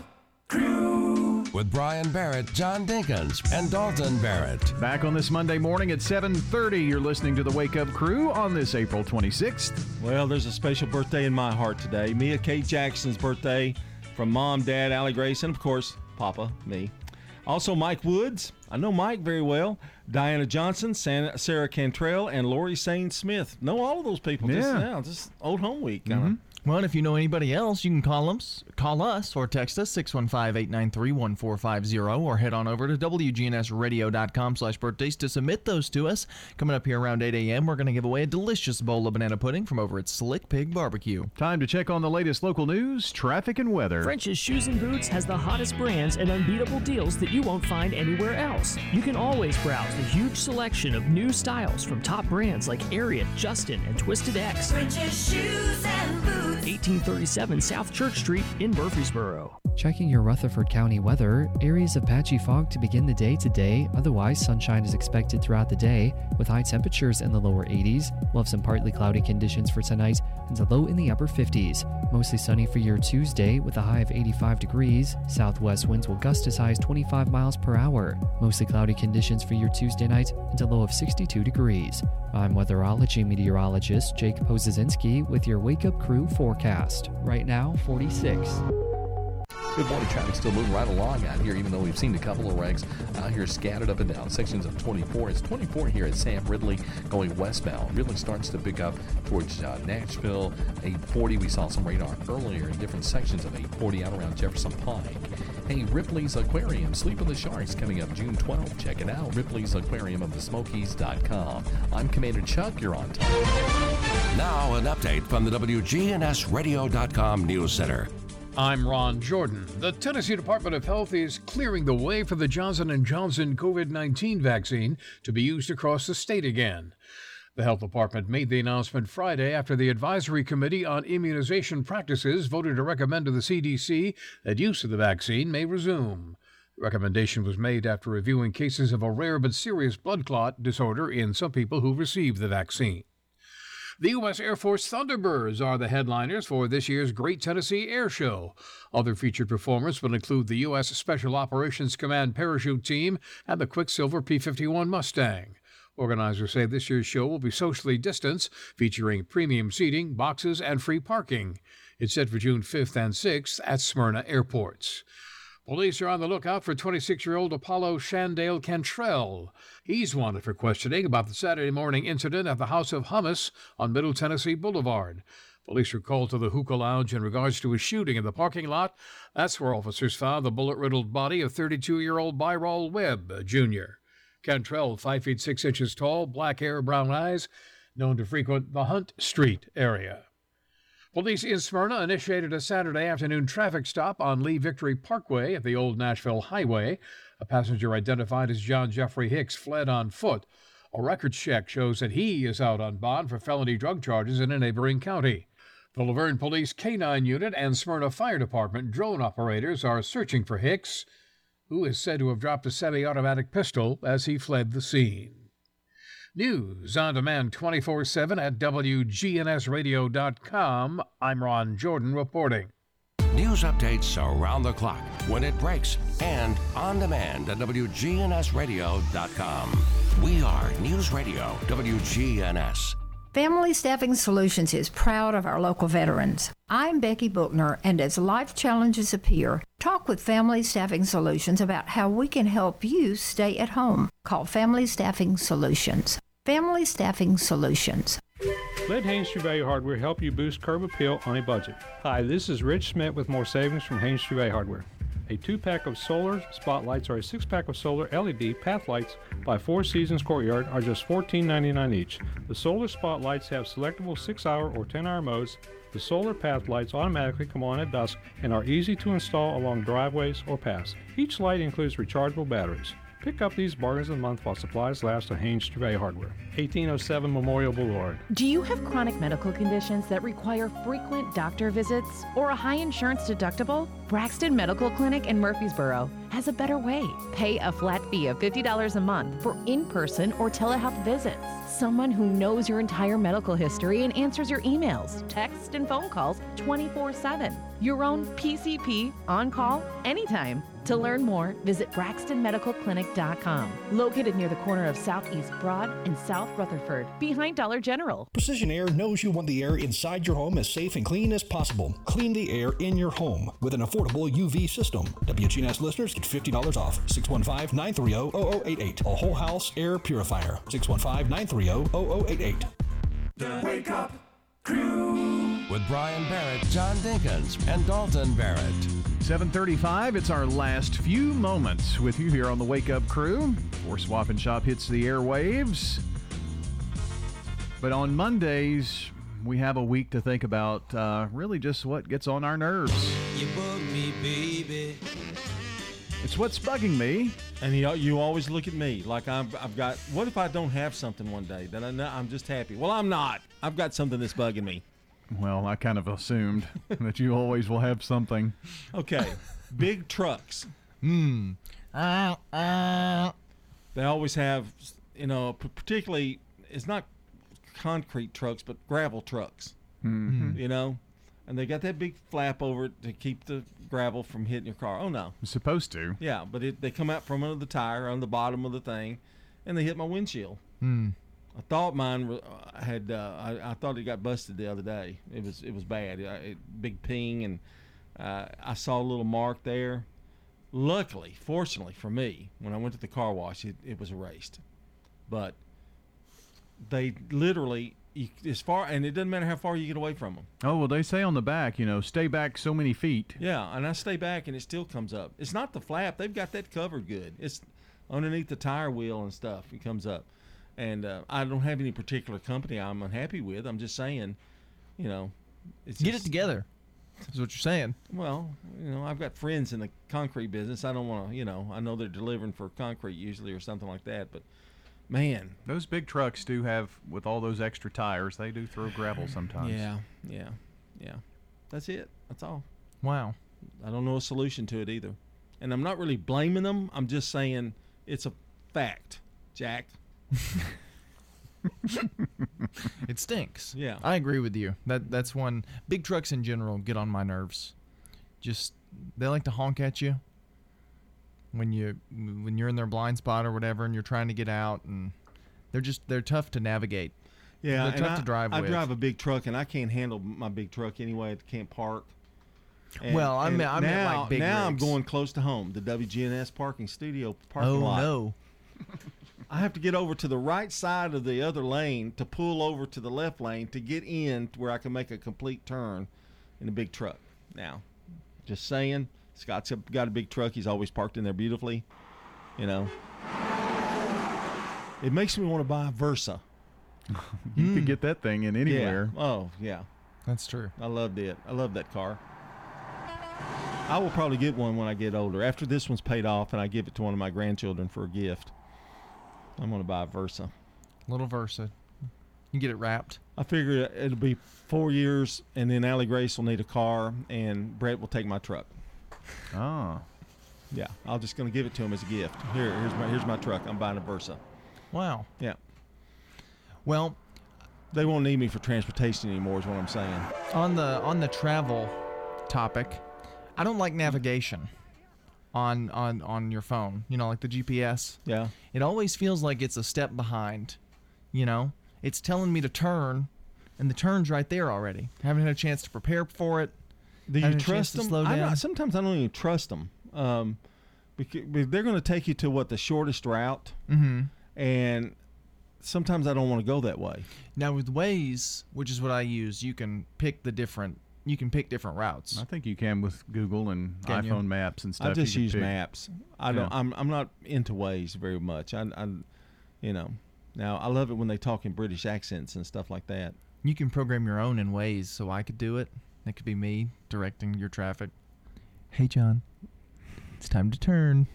Crew. with Brian Barrett, John Dinkins, and Dalton Barrett. Back on this Monday morning at 7:30, you're listening to the Wake Up Crew on this April 26th. Well, there's a special birthday in my heart today. Mia Kate Jackson's birthday from mom, dad, Allie Grace, and of course, Papa, me. Also, Mike Woods. I know Mike very well. Diana Johnson, San- Sarah Cantrell, and Lori Sane Smith. Know all of those people. Just, Yeah. yeah, just old home week. Kinda. Mm-hmm. Well, and if you know anybody else, you can call us, call us or text us 615-893-1450 or head on over to wgnsradio.com slash birthdays to submit those to us. Coming up here around 8 a.m., we're going to give away a delicious bowl of banana pudding from over at Slick Pig Barbecue. Time to check on the latest local news, traffic, and weather. French's Shoes and Boots has the hottest brands and unbeatable deals that you won't find anywhere else. You can always browse the huge selection of new styles from top brands like Ariat, Justin, and Twisted X. French's shoes and boots. 1837 South Church Street in Murfreesboro. Checking your Rutherford County weather, areas of patchy fog to begin the day today. Otherwise, sunshine is expected throughout the day with high temperatures in the lower 80s. We'll have some partly cloudy conditions for tonight and a low in the upper 50s. Mostly sunny for your Tuesday with a high of 85 degrees. Southwest winds will gust as high as 25 miles per hour. Mostly cloudy conditions for your Tuesday night and a low of 62 degrees. I'm weatherology meteorologist Jake Pozesinski with your Wake Up Crew forecast. Right now, 46. Good morning. Traffic still moving right along out here, even though we've seen a couple of wrecks out here scattered up and down sections of 24. It's 24 here at Sam Ridley going westbound. Really starts to pick up towards uh, Nashville. 840, we saw some radar earlier in different sections of 840 out around Jefferson Pike. Hey, Ripley's Aquarium, Sleep of the Sharks, coming up June 12th. Check it out, Ripley's Aquarium of the Smokies.com. I'm Commander Chuck. You're on time. Now, an update from the WGNSradio.com News Center. I'm Ron Jordan. The Tennessee Department of Health is clearing the way for the Johnson & Johnson COVID-19 vaccine to be used across the state again. The health department made the announcement Friday after the Advisory Committee on Immunization Practices voted to recommend to the CDC that use of the vaccine may resume. The recommendation was made after reviewing cases of a rare but serious blood clot disorder in some people who received the vaccine. The U.S. Air Force Thunderbirds are the headliners for this year's Great Tennessee Air Show. Other featured performers will include the U.S. Special Operations Command Parachute Team and the Quicksilver P 51 Mustang. Organizers say this year's show will be socially distanced, featuring premium seating, boxes, and free parking. It's set for June 5th and 6th at Smyrna airports. Police are on the lookout for 26 year old Apollo Shandale Cantrell. He's wanted for questioning about the Saturday morning incident at the House of Hummus on Middle Tennessee Boulevard. Police were called to the hookah lounge in regards to a shooting in the parking lot. That's where officers found the bullet riddled body of 32 year old Byrol Webb, Jr. Cantrell, 5 feet 6 inches tall, black hair, brown eyes, known to frequent the Hunt Street area. Police in Smyrna initiated a Saturday afternoon traffic stop on Lee Victory Parkway at the Old Nashville Highway. A passenger identified as John Jeffrey Hicks fled on foot. A records check shows that he is out on bond for felony drug charges in a neighboring county. The La Vergne Police K-9 Unit and Smyrna Fire Department drone operators are searching for Hicks, who is said to have dropped a semi-automatic pistol as he fled the scene. News on demand 24 7 at WGNSradio.com. I'm Ron Jordan reporting. News updates are around the clock, when it breaks, and on demand at WGNSradio.com. We are News Radio WGNS. Family Staffing Solutions is proud of our local veterans. I'm Becky Bookner, and as life challenges appear, talk with Family Staffing Solutions about how we can help you stay at home. Call Family Staffing Solutions. Family Staffing Solutions. Let Haynes True Hardware help you boost curb appeal on a budget. Hi, this is Rich Smith with more savings from Haynes True Hardware. A two pack of solar spotlights or a six pack of solar LED path lights by Four Seasons Courtyard are just $14.99 each. The solar spotlights have selectable 6 hour or 10 hour modes. The solar path lights automatically come on at dusk and are easy to install along driveways or paths. Each light includes rechargeable batteries. Pick up these bargains of the month while supplies last at Haynes True Value Hardware, 1807 Memorial Boulevard. Do you have chronic medical conditions that require frequent doctor visits or a high insurance deductible? Braxton Medical Clinic in Murfreesboro has a better way. Pay a flat fee of $50 a month for in person or telehealth visits. Someone who knows your entire medical history and answers your emails, texts, and phone calls 24 7. Your own PCP on call anytime. To learn more, visit BraxtonMedicalClinic.com, located near the corner of Southeast Broad and South Rutherford, behind Dollar General. Precision Air knows you want the air inside your home as safe and clean as possible. Clean the air in your home with an affordable UV system. WGNS listeners get $50 off. 615-930-0088. A whole house air purifier. 615-930-0088. The Wake Up Crew. With Brian Barrett, John Dinkins, and Dalton Barrett. 735, it's our last few moments with you here on the Wake Up Crew before Swap and Shop hits the airwaves. But on Mondays, we have a week to think about uh, really just what gets on our nerves. You bug me, baby. It's what's bugging me. And you, you always look at me like I'm, I've got. What if I don't have something one day that I know I'm just happy? Well, I'm not. I've got something that's bugging me. Well, I kind of assumed [LAUGHS] that you always will have something. Okay, [LAUGHS] big trucks. Hmm. Uh, uh. They always have, you know, particularly it's not concrete trucks, but gravel trucks. Mhm. You know, and they got that big flap over it to keep the gravel from hitting your car. Oh no, It's supposed to. yeah, but it, they come out from under the tire on the bottom of the thing, and they hit my windshield. Hmm. I thought mine uh, had. Uh, I, I thought it got busted the other day. It was. It was bad. It, it, big ping, and uh, I saw a little mark there. Luckily, fortunately for me, when I went to the car wash, it, it was erased. But they literally, you, as far, and it doesn't matter how far you get away from them. Oh, well, they say on the back, you know, stay back so many feet. Yeah, and I stay back, and it still comes up. It's not the flap; they've got that covered good. It's underneath the tire wheel and stuff. It comes up, and uh, I don't have any particular company I'm unhappy with. I'm just saying, you know, it's Get it together. Is what you're saying. Well, you know, I've got friends in the concrete business. I don't want to, you know, I know they're delivering for concrete usually or something like that, but man, Those big trucks do have, with all those extra tires, they do throw gravel [SIGHS] sometimes. yeah, yeah, yeah. That's it. That's all. Wow. I don't know a solution to it either. And I'm not really blaming them. I'm just saying it's a fact, Jack. [LAUGHS] It stinks. Yeah. I agree with you. That that's one big trucks in general get on my nerves. Just they like to honk at you when you when you're in their blind spot or whatever and you're trying to get out and they're just they're tough to navigate. Yeah, they're tough I, to drive I with. drive a big truck, and I can't handle my big truck anyway. I can't park. And- Well, I and meant- I meant now, like big now I'm going close to home, the WGNS parking studio parking oh lot. no. [LAUGHS] I have to get over to the right side of the other lane to pull over to the left lane to get in to where I can make a complete turn in a big truck. Now, just saying, Scott's got a big truck. He's always parked in there beautifully. You know, it makes me want to buy a Versa. [LAUGHS] You could hmm. get that thing in anywhere. Yeah. Oh, yeah. That's true. I loved it. I love that car. I will probably get one when I get older. After this one's paid off and I give it to one of my grandchildren for a gift, I'm going to buy a Versa. Little Versa. You get it wrapped. I figure it'll be four years, and then Allie Grace will need a car, and Brett will take my truck. Oh. Yeah, I'm just going to give it to him as a gift. Here, here's my here's my truck. I'm buying a Versa. Wow. Yeah. Well, they won't need me for transportation anymore. Is what I'm saying. on the on the travel topic, I don't like navigation on on on your phone. You know, like the GPS. Yeah. It always feels like it's a step behind. You know, it's telling me to turn, and the turn's right there already. haven't had a chance to prepare for it. Do you haven't had a chance trust them? Slow I don't- sometimes I don't even trust them. Um, because, they're going to take you to what the shortest route, Mhm. and sometimes I don't want to go that way. Now with Waze, which is what I use, you can pick the different. You can pick different routes. I think you can with Google and Can you? iPhone maps and stuff. I just use pick. maps. I don't. Yeah. I'm. I'm not into Waze very much. I. I you know. Now I love it when they talk in British accents and stuff like that. You can program your own in Waze, so I could do it. That could be me directing your traffic. Hey, John, it's time to turn.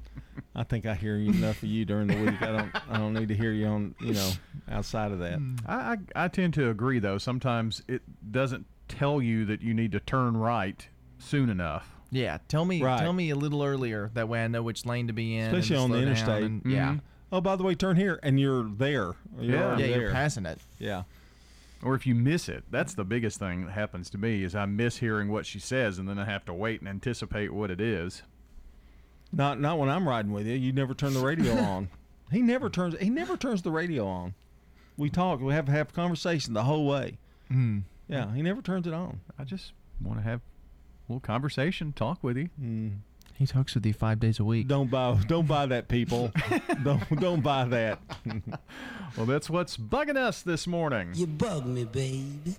[LAUGHS] I think I hear enough of you during the week. I don't. I don't need to hear you on. You know, outside of that. I, I I tend to agree though. Sometimes it doesn't tell you that you need to turn right soon enough. Yeah, tell me Right. tell me a little earlier. That way I know which lane to be in. and especially to on the slow down interstate. and- Yeah. Mhm. Oh, by the way, turn here, and you're there. You're Yeah. already Yeah, you're there. passing it. Yeah. Or if you miss it, that's the biggest thing that happens to me is I miss hearing what she says, and then I have to wait and anticipate what it is. Not not when I'm riding with you. You never turn the radio [LAUGHS] on. He never turns. He never turns the radio on. We talk. We have to have conversation the whole way. Mm. Yeah, he never turns it on. I just want to have a little conversation, talk with you. Mm. He talks with you five days a week. Don't buy. Don't buy that, people. [LAUGHS] don't don't buy that. [LAUGHS] well, that's what's bugging us this morning. You bug me, baby.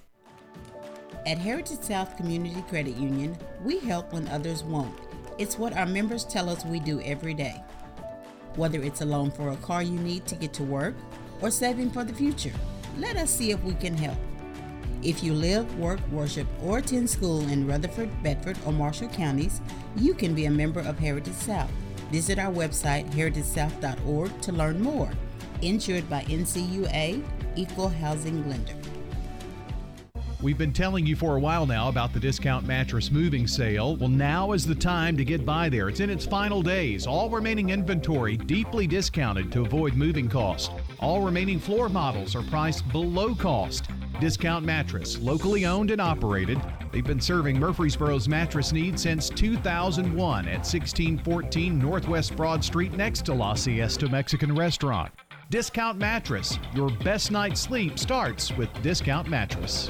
At Heritage South Community Credit Union, we help when others won't. It's what our members tell us we do every day. Whether it's a loan for a car you need to get to work or saving for the future, let us see if we can help. If you live, work, worship, or attend school in Rutherford, Bedford, or Marshall counties, you can be a member of Heritage South. Visit our website, heritagesouth.org, to learn more. Insured by NCUA, Equal Housing Lender. We've been telling you for a while now about the discount mattress moving sale. Well, now is the time to get by there. It's in its final days. All remaining inventory deeply discounted to avoid moving costs. All remaining floor models are priced below cost. Discount Mattress, locally owned and operated. They've been serving Murfreesboro's mattress needs since 2001 at 1614 Northwest Broad Street next to La Siesta Mexican Restaurant. Discount Mattress, your best night's sleep starts with Discount Mattress.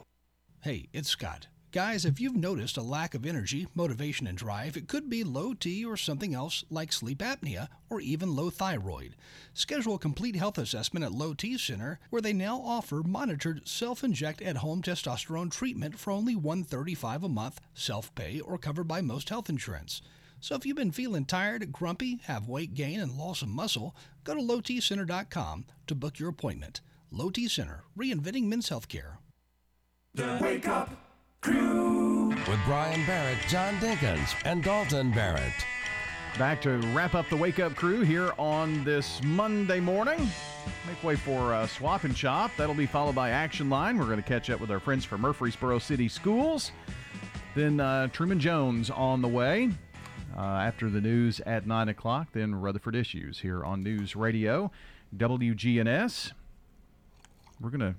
Hey, it's Scott. Guys, if you've noticed a lack of energy, motivation, and drive, it could be low T or something else like sleep apnea or even low thyroid. Schedule a complete health assessment at Low T Center, where they now offer monitored self-inject at-home testosterone treatment for only 135 a month, self-pay or covered by most health insurance. So if you've been feeling tired, grumpy, have weight gain, and loss of muscle, go to lowtcenter.com to book your appointment. Low T Center, reinventing men's healthcare. The Wake Up Crew. With Brian Barrett, John Dinkins, and Dalton Barrett. Back to wrap up the Wake Up Crew here on this Monday morning. Make way for uh, Swap and Shop. That'll be followed by Action Line. We're going to catch up with our friends from Murfreesboro City Schools. Then uh, Truman Jones on the way uh, after the news at 9 o'clock. Then Rutherford Issues here on News Radio, WGNS. We're going to.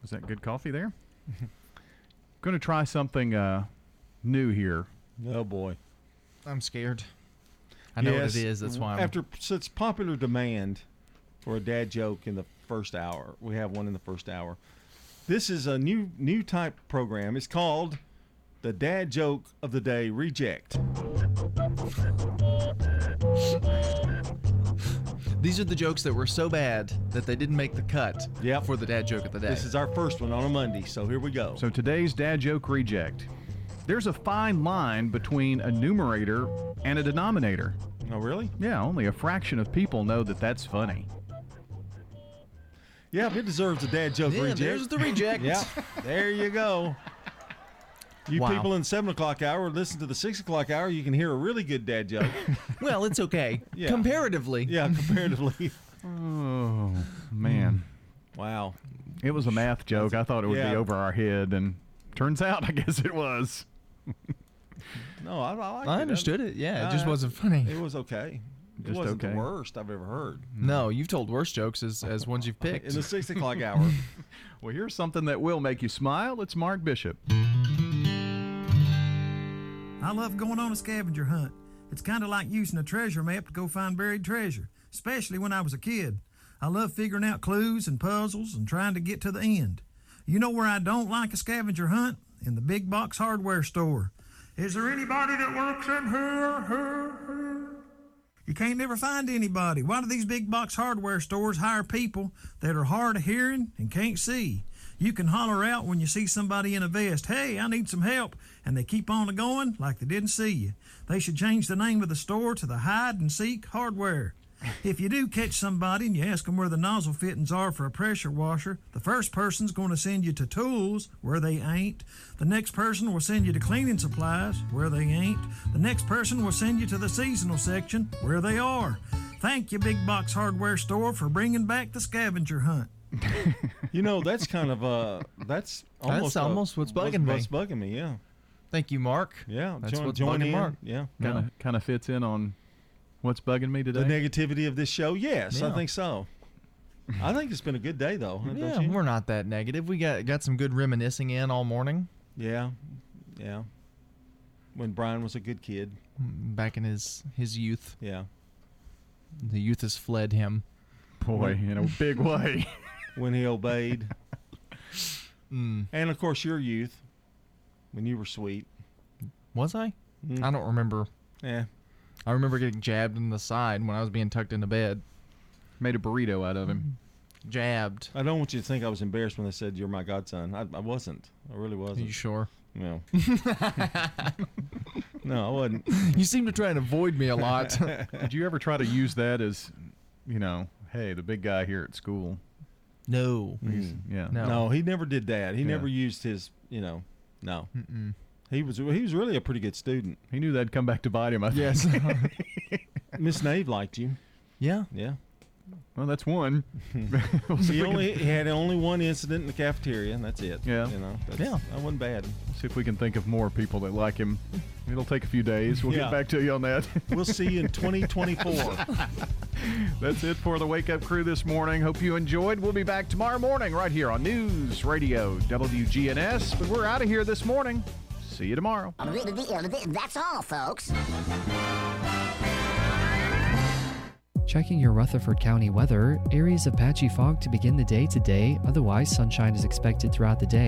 Was that good coffee there? [LAUGHS] going to try something uh, new here. Oh, boy. I'm scared. I know Yes, what it is. That's why I'm. After such popular demand for a dad joke in the first hour, we have one in the first hour. This is a new new type program. It's called the Dad Joke of the Day Reject. These are the jokes that were so bad that they didn't make the cut yep. for the dad joke of the day. This is our first one on a Monday, so here we go. So today's dad joke reject. There's a fine line between a numerator and a denominator. Oh, really? Yeah, only a fraction of people know that that's funny. Yeah, it deserves a dad joke Yeah, reject. there's the reject. [LAUGHS] yeah, there you go. You Wow. people in seven o'clock hour, listen to the six o'clock hour. You can hear a really good dad joke. [LAUGHS] well, it's okay. Yeah. Comparatively. Yeah, comparatively. [LAUGHS] [LAUGHS] Oh hmm. man, wow! It was a math joke. I thought it would Yeah. be over our head, and turns out, I guess it was. No, I, I, liked I it. understood it. Yeah, it just wasn't funny. It was okay. It Just wasn't okay. the worst I've ever heard. Hmm. No, you've told worse jokes as, as ones you've picked. In the six o'clock hour. well, here's something that will make you smile. It's Mark Bishop. I love going on a scavenger hunt. It's kind of like using a treasure map to go find buried treasure, especially when I was a kid. I love figuring out clues and puzzles and trying to get to the end. You know where I don't like a scavenger hunt? In the big box hardware store. Is there anybody that works in here? You can't never find anybody. Why do these big box hardware stores hire people that are hard of hearing and can't see? You can holler out when you see somebody in a vest, hey, I need some help, and they keep on going like they didn't see you. They should change the name of the store to the Hide and Seek Hardware. If you do catch somebody and you ask them where the nozzle fittings are for a pressure washer, the first person's going to send you to tools where they ain't. The next person will send you to cleaning supplies where they ain't. The next person will send you to the seasonal section where they are. Thank you, Big Box Hardware Store, for bringing back the scavenger hunt. [LAUGHS] You know, that's kind of uh, that's almost uh, almost what's bugging me. What's bugging me? Yeah. Thank you, Mark. Yeah. That's join, what's join bugging in. Mark. Yeah. Kind of kind of fits in on what's bugging me today. The negativity of this show. Yes, I think so. I think it's been a good day though. Yeah, don't you? we're not that negative. We got got some good reminiscing in all morning. Yeah. Yeah. When Brian was a good kid. Back in his his youth. Yeah. The youth has fled him. Boy, in a big way. [LAUGHS] when he obeyed. [LAUGHS] Mm. And of course, your youth, when you were sweet. Was I? Mm. I don't remember. Yeah. I remember getting jabbed in the side when I was being tucked into bed. Made a burrito out of him. Jabbed. I don't want you to think I was embarrassed when they said you're my godson. I, I wasn't. I really wasn't. Are you sure? No. [LAUGHS] no, I wasn't. You seem to try and avoid me a lot. [LAUGHS] Did you ever try to use that as, you know, hey, the big guy here at school? No. Mm. He's, yeah. No. No, he never did that. He Yeah. never used his, you know, no. Mm-mm. He was he was really a pretty good student. He knew that'd come back to bite him. I think. Yes. [LAUGHS] Miss Nave liked you. yeah. Yeah. Well, that's one. [LAUGHS] [LAUGHS] We'll He only he had only one incident in the cafeteria, and that's it. Yeah. You know. That's, Yeah. That wasn't bad. see if we can think of more people that like him. It'll take a few days. We'll Yeah. get back to you on that. [LAUGHS] We'll see you in 2024. That's it for the Wake Up Crew this morning. Hope you enjoyed. We'll be back tomorrow morning right here on News Radio WGNS. But we're out of here this morning. See you tomorrow. That's all, folks. Checking your Rutherford County weather, areas of patchy fog to begin the day today, otherwise, sunshine is expected throughout the day.